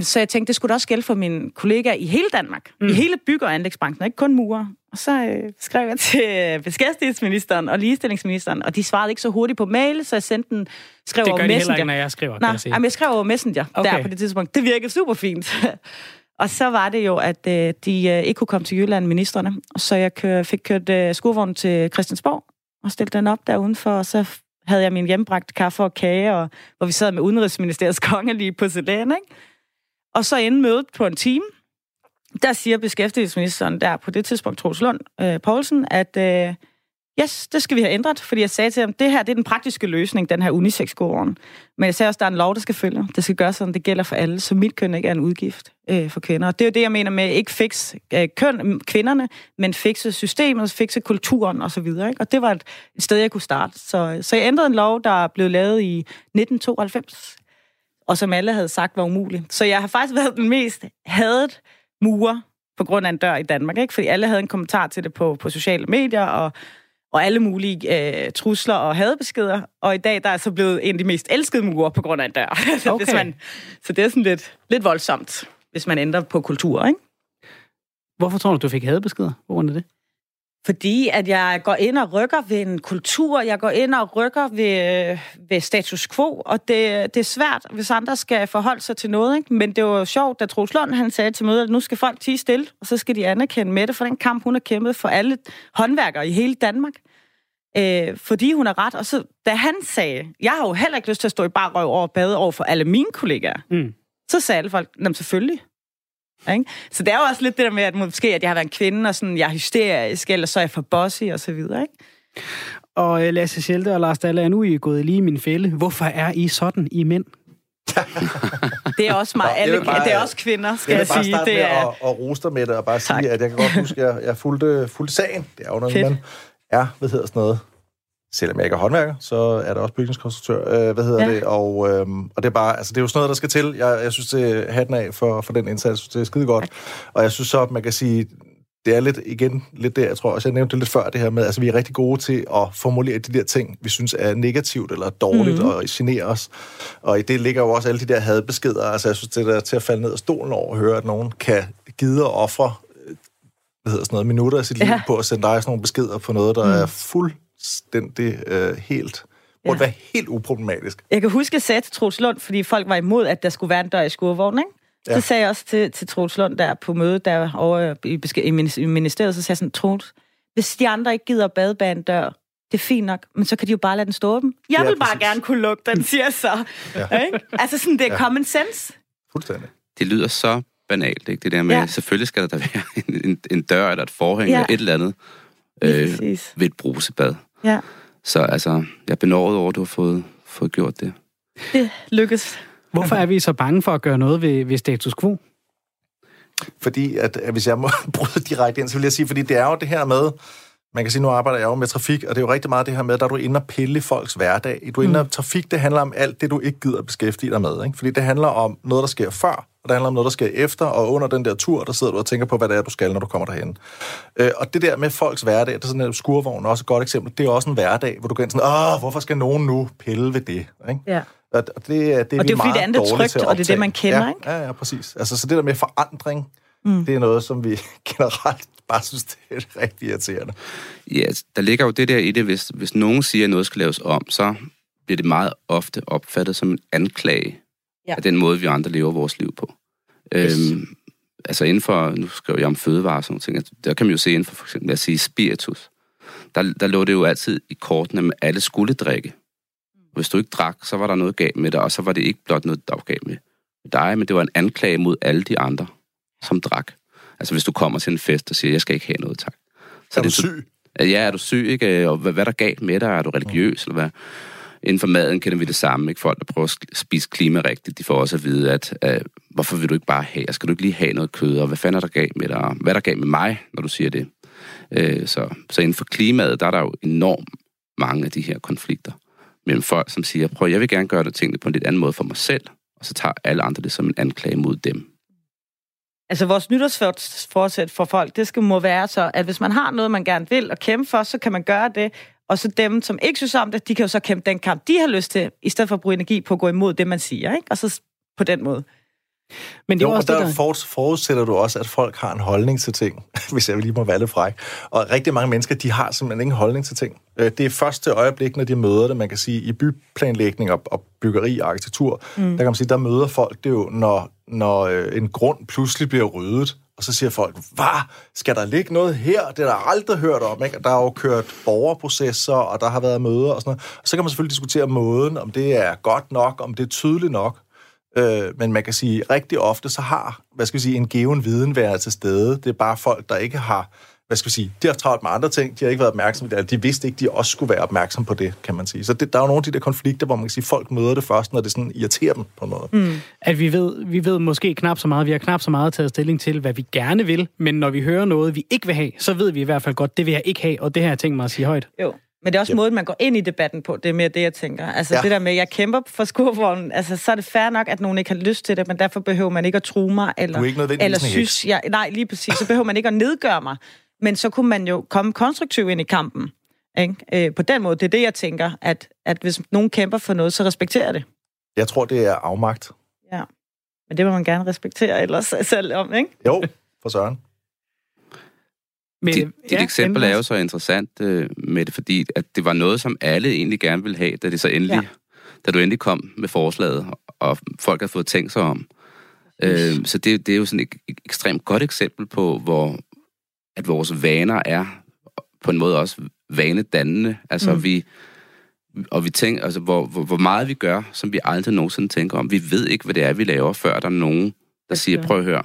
Så jeg tænkte, det skulle da også gælde for mine kollegaer i hele Danmark. Mm. I hele bygge- og anlægsbranchen, ikke kun murer. Og så øh, skrev jeg til [laughs] beskæftigelsesministeren og ligestillingsministeren, og de svarede ikke så hurtigt på mail, så jeg sendte den, skrev Det over gør de heller Messenger. ikke, når jeg skriver, Nej, jeg jamen, jeg skrev over Messenger okay. Der på det tidspunkt. Det virkede super fint. [laughs] og så var det jo, at øh, de øh, ikke kunne komme til Jylland, ministerne. Og så jeg kør, fik kørt øh, skurvognen til Christiansborg og stillede den op der udenfor, og så havde jeg min hjemmebragte kaffe og kage, og, hvor vi sad med Udenrigsministeriets [laughs] kongelige porcelæn, ikke? Og så inden mødet på en time, der siger beskæftigelsesministeren der på det tidspunkt, Troels Lund øh, Poulsen, at øh, yes, det skal vi have ændret, fordi jeg sagde til ham, det her det er den praktiske løsning, den her unisex -gården. Men jeg sagde også, der er en lov, der skal følge. Det skal gøres sådan, det gælder for alle, så mit køn ikke er en udgift øh, for kvinder. Og det er jo det, jeg mener med ikke fix øh, køn, kvinderne, men fikse systemet, fikse kulturen osv. Og, og det var et, et sted, jeg kunne starte. Så, så jeg ændrede en lov, der blev lavet i 1992, og som alle havde sagt var umulig. Så jeg har faktisk været den mest hadet murer på grund af en dør i Danmark, ikke? fordi alle havde en kommentar til det på, på sociale medier, og, og alle mulige øh, trusler og hadebeskeder. Og i dag der er så blevet en af de mest elskede murer på grund af en dør. [laughs] så, Okay. hvis man, så det er sådan lidt, lidt voldsomt, hvis man ændrer på kultur, ikke? Hvorfor tror du, du fik hadebeskeder? Hvor er det? Fordi at jeg går ind og rykker ved en kultur, jeg går ind og rykker ved, øh, ved status quo, og det, det er svært, hvis andre skal forholde sig til noget. Ikke? Men det var jo sjovt, da Troels Lund han sagde til mødet, at nu skal folk tige stille, og så skal de anerkende Mette for den kamp, hun har kæmpet for alle håndværkere i hele Danmark. Øh, fordi hun har ret. Og så, da han sagde, jeg har jo heller ikke lyst til at stå i bare røv over og bade over for alle mine kollegaer, Mm. så sagde alle folk, jamen selvfølgelig. Ikke? Så det er jo også lidt det der med, at måske at jeg har været en kvinde, og sådan, jeg er hysterisk, eller så er jeg for bossy, og så videre. Ikke? Og øh, Lasse Schelte og Lars Dalle, er nu I er gået lige i min fælde. Hvorfor er I sådan, I mænd? [laughs] Det er også mig. Nå, Alle, vil bare- det er også kvinder, skal Jeg jeg, sige. starte Det med er, at, at rose dig med det, og bare Tak. sige, at jeg kan godt huske, at jeg, jeg fulgte, fulgte sagen. Det er jo, når man er, hvad hedder sådan noget, selvom jeg ikke er håndværker, så er der også bygningskonstruktør, øh, hvad hedder Ja. det, og, øh, og det er bare, altså det er jo sådan noget, der skal til. Jeg, jeg synes, det er hatten af for, for den indsats, det er skide godt. Og jeg synes så, at man kan sige, det er lidt, igen, lidt der, jeg tror også, jeg nævnte det lidt før, det her med, altså vi er rigtig gode til at formulere de der ting, vi synes er negativt eller dårligt mm. og generer os. Og i det ligger jo også alle de der hadbeskeder, altså jeg synes, det er der til at falde ned af stolen over at høre, at nogen kan gide og ofre øh, hvad hedder sådan noget, minutter af sit liv Ja. på at sende dig sådan nogle beskeder på noget, der mm. er fuldstændig øh, helt, burde Ja. være helt uproblematisk. jeg kan huske, at jeg sagde til Troels Lund, fordi folk var imod, at der skulle være en dør i skurvognen, ikke? Så Ja. sagde jeg også til, til Troels Lund der på mødet der over i, beske- i i ministeriet, så sagde jeg sådan, Troels, hvis de andre ikke gider at bade bag en dør, det er fint nok, men så kan de jo bare lade den stå åben. Jeg Ja, vil bare præcis. gerne kunne lukke den, [laughs] siger jeg så. Ja. [laughs] Ikke? Altså sådan, det er common sense. Fuldstændig. Det lyder så banalt, ikke? Det der med, ja. Ja. selvfølgelig skal der da være [laughs] en, en, en dør eller et forhæng Ja. eller et eller andet øh, ved et brusebad. Ja, Så altså, jeg er benåret over, at du har fået, fået gjort det. det lykkes. Hvorfor er vi så bange for at gøre noget ved, ved status quo? Fordi, at, at hvis jeg må [laughs] bryde direkte ind, så vil jeg sige, fordi det er jo det her med, man kan sige, nu arbejder jeg jo med trafik, og det er jo rigtig meget det her med, der er du inde og pille i folks hverdag. Du er inde og, trafik, det handler om alt det, du ikke gider at beskæftige dig med. Ikke? Fordi det handler om noget, der sker før, og det handler om noget, der sker efter, og under den der tur, der sidder du og tænker på, hvad det er, du skal, når du kommer derhen. Øh, og det der med folks hverdag, det er sådan en skurvogn, også et godt eksempel, det er også en hverdag, hvor du ind sådan, åh, hvorfor skal nogen nu pille ved det? Ikke? Ja. Og og det, er- det er Og det er fordi, meget det andet er trygt, til at og det er det, man kender, ja, ikke? Ja, ja, præcis. Altså, så det der med forandring, mm. det er noget, som vi [laughs] generelt bare synes, det er rigtig irriterende. Ja, altså, der ligger jo det der i det, hvis, hvis nogen siger, at noget skal laves om, så bliver det meget ofte opfattet som en anklage Ja. af den måde, vi andre lever vores liv på. Øhm, altså inden for, nu skriver jeg om fødevarer og sådan altså, der kan man jo se inden for, for eksempel, lad os sige, spiritus. Der, der lå det jo altid i kortene, at alle skulle drikke. Hvis du ikke drak, så var der noget galt med dig, og så var det ikke blot noget, der var galt med dig, men det var en anklage mod alle de andre, som drak. Altså hvis du kommer til en fest og siger, jeg skal ikke have noget, tak. Så er du det syg? Ja, er du syg, ikke? Og hvad, hvad er der galt med dig? Er du religiøs, eller hvad? Inden for maden kender vi det samme, ikke? Folk, der prøver at spise klimarigtigt, de får også at vide, at øh, hvorfor vil du ikke bare have? Skal du ikke lige have noget kød? Og hvad fanden er der galt med dig? Og Hvad er der galt med mig, når du siger det? Øh, så, så inden for klimaet, der er der jo enormt mange af de her konflikter mellem folk, som siger, prøv, jeg vil gerne gøre det tingene på en lidt anden måde for mig selv, og så tager alle andre det som en anklage mod dem. Altså, vores nytårsforsæt for folk, det skal må være så, at hvis man har noget, man gerne vil og kæmpe for, så kan man gøre det. Og så dem, som ikke synes om det, de kan jo så kæmpe den kamp, de har lyst til, i stedet for at bruge energi på at gå imod det, man siger, ikke? Og så på den måde. Men det er Jo, jo og også det, der der... for, forudsætter du også, at folk har en holdning til ting, [laughs] hvis jeg lige må være lidt fræk. Og rigtig mange mennesker, de har simpelthen ingen holdning til ting. Øh, Det er først til øjeblik, når de møder det, man kan sige, i byplanlægning og, og byggeri og arkitektur, mm. der kan man sige, der møder folk det jo, når, når øh, en grund pludselig bliver ryddet, og så siger folk, hvad, skal der ligge noget her? Det har der aldrig hørt om, ikke? Og Der er jo kørt borgerprocesser, og der har været møder og sådan noget. Og så kan man selvfølgelig diskutere måden, om det er godt nok, om det er tydeligt nok. Øh, men man kan sige, rigtig ofte så har, hvad skal vi sige, en given viden været til stede. Det er bare folk, der ikke har, hvad skal vi sige, de har travlt med andre ting, de har ikke været opmærksomme, eller de vidste ikke, de også skulle være opmærksomme på det, kan man sige. Så det, der er jo nogle af de der konflikter, hvor man kan sige, folk møder det først, når det sådan irriterer dem på noget. Mm. at vi ved, vi ved måske knap så meget, vi har knap så meget taget stilling til, hvad vi gerne vil, men når vi hører noget, vi ikke vil have, så ved vi i hvert fald godt, det vil jeg ikke have, og det har jeg tænkt mig at sige højt. Jo. Men det er også yep. måden, man går ind i debatten på. Det er mere det, jeg tænker. Altså Ja. det der med, at jeg kæmper for skurvognen, altså så er det fair nok, at nogen ikke har lyst til det, men derfor behøver man ikke at true mig, eller, Du er ikke eller synes, jeg, nej, lige præcis, så behøver man ikke at nedgøre mig. Men så kunne man jo komme konstruktivt ind i kampen. Ikke? Øh, på den måde, det er det, jeg tænker, at, at hvis nogen kæmper for noget, så respekterer det. Jeg tror, det er afmagt. Ja. Men det må man gerne respektere ellers [laughs] selv om, ikke? Jo, for søren. Men, Dit, dit ja, eksempel er jo så interessant øh, med det, fordi at det var noget, som alle egentlig gerne ville have, da det så endelig, ja. Ja. da du endelig kom med forslaget, og folk har fået tænkt sig om. Øh, så det, det er jo sådan et, et ekstremt godt eksempel på, hvor at vores vaner er på en måde også vanedannende. Altså mm. vi og vi tænker, altså, hvor, hvor, hvor meget vi gør, som vi aldrig nogensinde tænker om. Vi ved ikke, hvad det er, vi laver, før der er nogen, der siger, prøv at høre,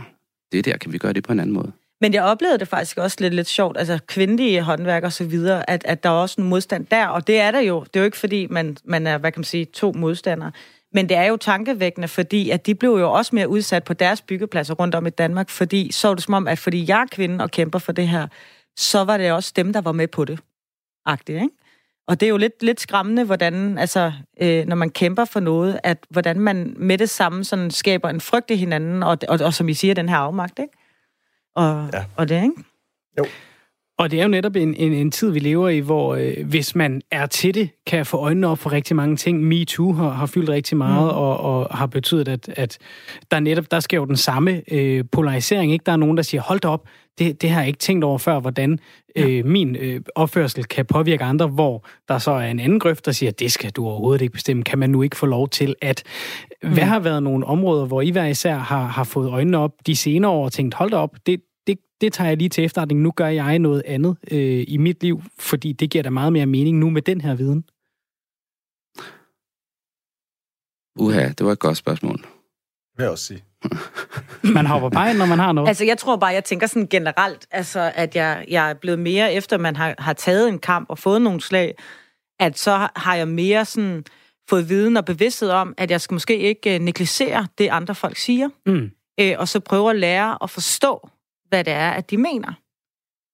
det der, kan vi gøre det på en anden måde? Men jeg oplevede det faktisk også lidt, lidt sjovt, altså kvindelige håndværk og så videre, at, at der er også en modstand der, og det er der jo. Det er jo ikke fordi, man, man er, hvad kan man sige, to modstandere. Men det er jo tankevækkende, fordi at de blev jo også mere udsat på deres byggepladser rundt om i Danmark, fordi så er det som om, at fordi jeg er kvinde og kæmper for det her, så var det også dem, der var med på det. Agtigt, ikke? Og det er jo lidt, lidt skræmmende, hvordan, altså, øh, når man kæmper for noget, at hvordan man med det samme sådan, skaber en frygt i hinanden, og, og, og som I siger, den her afmagt, ikke? Og, Ja. og det, ikke? Og det er jo netop en, en, en tid, vi lever i, hvor øh, hvis man er til det, kan få øjnene op for rigtig mange ting. MeToo har, har fyldt rigtig meget, mm. og, og har betydet, at, at der netop der sker jo den samme øh, polarisering. Ikke? Der er nogen, der siger, hold da op, det, det har jeg ikke tænkt over før, hvordan øh, min øh, opførsel kan påvirke andre, hvor der så er en anden grøft, der siger, det skal du overhovedet ikke bestemme. Kan man nu ikke få lov til at... Mm. Hvad har været nogle områder, hvor I hver især har, har fået øjnene op de senere år og tænkt, hold da op, det, det, tager jeg lige til efterretning. Nu gør jeg noget andet øh, i mit liv, fordi det giver da meget mere mening nu med den her viden. Uha, det var et godt spørgsmål. vil jeg også sige. [laughs] Man hopper bare ind, når man har noget. Altså, jeg tror bare, jeg tænker sådan generelt, altså, at jeg, jeg er blevet mere, efter man har, har taget en kamp og fået nogle slag, at så har jeg mere sådan fået viden og bevidsthed om, at jeg skal måske ikke uh, negligere det, andre folk siger, Mm. uh, og så prøve at lære at forstå, hvad det er, at de mener.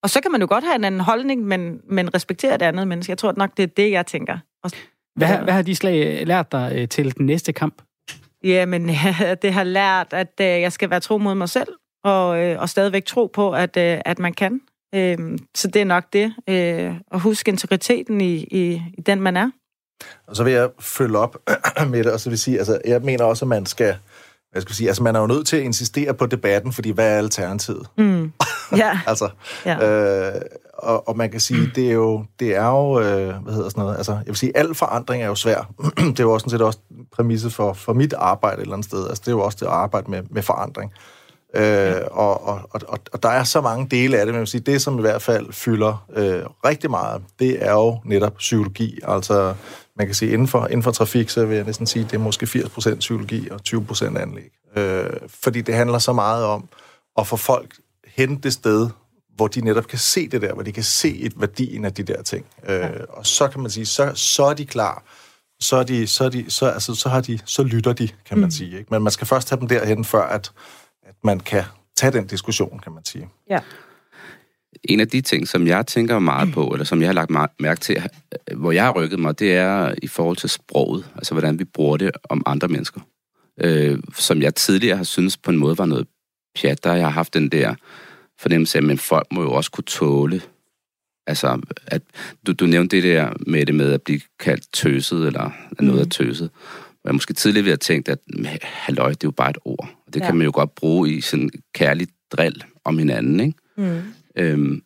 Og så kan man jo godt have en anden holdning, men, men respektere det andet menneske. Jeg tror nok, det er det, jeg tænker. Og, Hvad, har- hvad har de slag øh, lært dig øh, til den næste kamp? Ja, men [laughs] det har lært, at øh, jeg skal være tro mod mig selv, og, øh, og stadigvæk tro på, at, øh, at man kan. Øh, så det er nok det. Øh, at huske integriteten i, i, i den, man er. Og så vil jeg følge op [clears throat] med det, og så vil sige, altså, jeg mener også, at man skal, hvad skal jeg sige, altså, man er jo nødt til at insistere på debatten, fordi hvad er alternativet? Mm. [laughs] Ja, Altså, ja. øh, og, og man kan sige, det er jo, det er jo øh, hvad hedder sådan noget, altså, jeg vil sige, al forandring er jo svær. [clears throat] det er jo også sådan set også præmisse for, for mit arbejde et eller andet sted. Altså, det er jo også det at arbejde med, med forandring. Øh, og, og, og, og der er så mange dele af det, men jeg vil sige, det som i hvert fald fylder øh, rigtig meget, det er jo netop psykologi. Altså, man kan sige, inden for, inden for trafik, så vil jeg næsten sige, det er måske 80% psykologi og 20% anlæg. Øh, fordi det handler så meget om at få folk hen det sted, hvor de netop kan se det der, hvor de kan se et værdien af de der ting. Øh, og så kan man sige, så, så er de klar. Så, er de, så, er de, så, altså, så, har de, så lytter de, kan man mm. sige. Ikke? Men man skal først have dem derhen, før at, at man kan tage den diskussion, kan man sige. ja. En af de ting, som jeg tænker meget på, eller som jeg har lagt mærke til, øh, hvor jeg har rykket mig, det er i forhold til sproget. Altså, hvordan vi bruger det om andre mennesker. Øh, som jeg tidligere har syntes på en måde var noget pjat, der har jeg haft den der fornemmelse af, at folk må jo også kunne tåle. Altså, at du, du nævnte det der med det med at blive kaldt tøset, eller at noget er tøset. Og jeg måske tidligere ville have tænkt, at "Men, halløj, det er jo bare et ord. Det ja. Kan man jo godt bruge i sådan kærligt drill om hinanden, ikke? Mm. Øhm,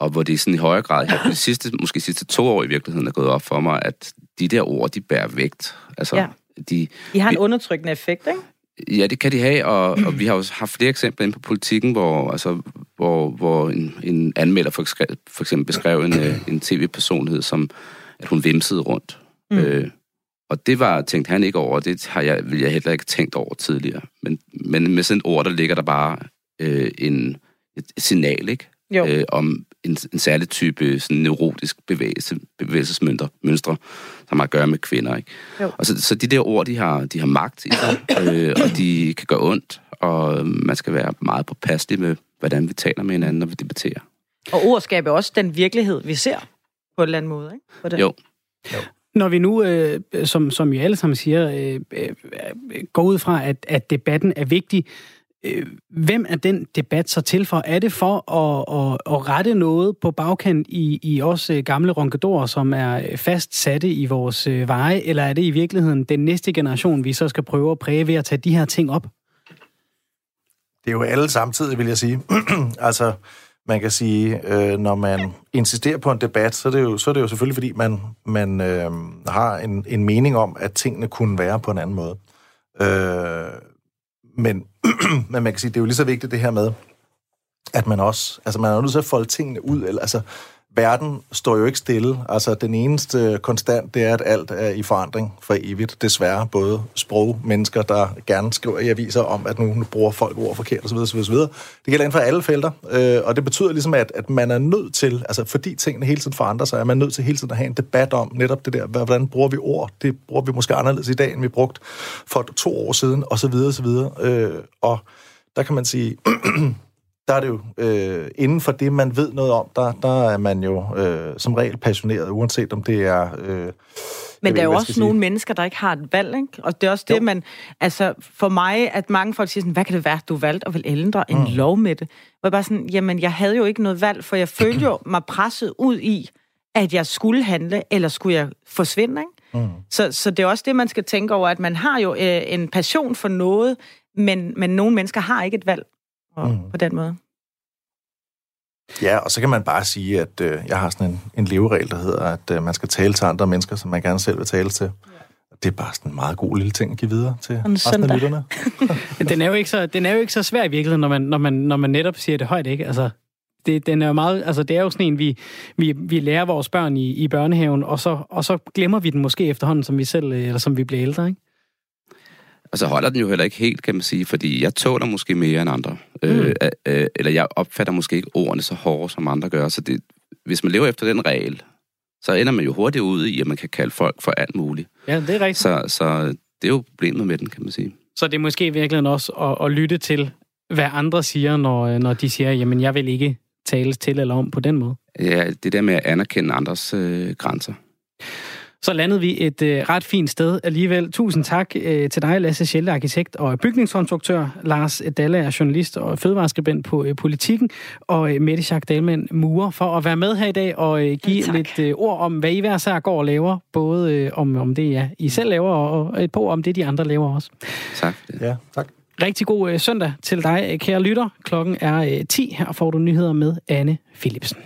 og hvor det er sådan i højere grad, her, de [clears throat] sidste, måske de sidste to år i virkeligheden er gået op for mig, at de der ord, de bærer vægt. Altså, Ja. de, De har en Vi- undertrykkende effekt, ikke? ja, det kan de have, og, [clears throat] og vi har jo haft flere eksempler inde på politikken, hvor, altså, hvor, hvor en, en anmelder for, for eksempel beskrev en, øh, en tv-personlighed som, at hun vimsede rundt. Mm. Øh, og det var, tænkte han ikke over, det har jeg, ville jeg heller ikke tænkt over tidligere. Men, men med sådan et ord, der ligger der bare øh, en, et signal, ikke? Jo. øh, om en, en særlig type sådan neurotisk bevægelse, bevægelsesmønstre, mønstre, som har at gøre med kvinder. Ikke? Jo. Og så, så de der ord, de har, de har magt i sig, øh, og de kan gøre ondt, og man skal være meget påpasselig med, hvordan vi taler med hinanden, når vi debatterer. Og ord skaber også den virkelighed, vi ser på en eller anden måde, ikke? På den. Jo, Når vi nu, øh, som, som I alle sammen siger, øh, øh, går ud fra, at, at debatten er vigtig, øh, Øh, hvem er den debat så til for? Er det for at, at, at rette noget på bagkant i, i os øh, gamle ronkedorer, som er fast satte i vores øh, veje, eller er det i virkeligheden den næste generation, vi så skal prøve at præge ved at tage de her ting op? Det er jo alle samtidig, vil jeg sige. [clears throat] altså, man kan sige, øh, når man insisterer på en debat, så er det jo, så er det jo selvfølgelig, fordi man, man øh, har en, en mening om, at tingene kunne være på en anden måde. Øh, men, [clears throat] men man kan sige, det er jo lige så vigtigt det her med, at man også, altså man er nødt til at folde tingene ud, eller altså, verden står jo ikke stille. Altså, den eneste konstant, det er, at alt er i forandring for evigt. Desværre, både sprog, mennesker, der gerne skriver i aviser om, at nu, nu bruger folk ord forkert osv. osv., osv. Det gælder inden for alle felter, øh, og det betyder ligesom, at, at man er nødt til, altså fordi tingene hele tiden forandrer sig, er man nødt til hele tiden at have en debat om netop det der, hvordan bruger vi ord? Det bruger vi måske anderledes i dag, end vi brugte for to år siden, osv. osv. Øh, og der kan man sige, [clears throat] der er det jo øh, inden for det, man ved noget om, der, der er man jo øh, som regel passioneret, uanset om det er... Øh, Men der er jo også nogle mennesker, der ikke har et valg, ikke? Og det er også det, Jo. man... Altså, for mig, at mange folk siger sådan, hvad kan det være, du valgte at vil ændre en mm. lov med det? Hvor jeg bare sådan, jamen, jeg havde jo ikke noget valg, for jeg følte jo mig presset ud i, at jeg skulle handle, eller skulle jeg forsvinde, ikke? Mm. Så, så det er også det, man skal tænke over, at man har jo øh, en passion for noget, men, men nogle mennesker har ikke et valg og, mm. på den måde. Ja, og så kan man bare sige, at øh, jeg har sådan en, en leveregel, der hedder, at øh, man skal tale til andre mennesker, som man gerne selv vil tale til. Ja. Det er bare sådan en meget god lille ting at give videre til en resten søndag. af lytterne. [laughs] Den er jo ikke så, den er jo ikke så svær i virkeligheden, når man, når man, når man netop siger det højt, ikke? Altså, det, den er jo meget, altså det er jo sådan en, vi, vi, vi lærer vores børn i, i børnehaven, og så, og så glemmer vi den måske efterhånden, som vi selv, øh, eller som vi bliver ældre, ikke? Og så holder den jo heller ikke helt, kan man sige, fordi jeg tåler måske mere end andre. Mm. Øh, øh, eller jeg opfatter måske ikke ordene så hårde, som andre gør. Så det, hvis man lever efter den regel, så ender man jo hurtigt ud i, at man kan kalde folk for alt muligt. Ja, det er rigtigt. Så, så det er jo problemet med den, kan man sige. Så det er måske virkelig også at, at lytte til, hvad andre siger, når, når de siger, jamen jeg vil ikke tales til eller om på den måde. Ja, det der med at anerkende andres øh, grænser. Så landede vi et øh, ret fint sted alligevel. Tusind tak øh, til dig, Lasse Schelde, arkitekt og bygningskonstruktør. Lars Dalle er journalist og fødevareskribent på øh, Politikken. Og øh, Mette Schack Dahlmann, murer, for at være med her i dag og øh, give ja, lidt øh, ord om, hvad I hver sær går og laver. Både øh, om, om det, ja, I selv laver, og et par om det, de andre laver også. Tak. Ja, tak. Rigtig god øh, søndag til dig, kære lytter. Klokken er øh, 10. Her får du nyheder med Anne Philipsen.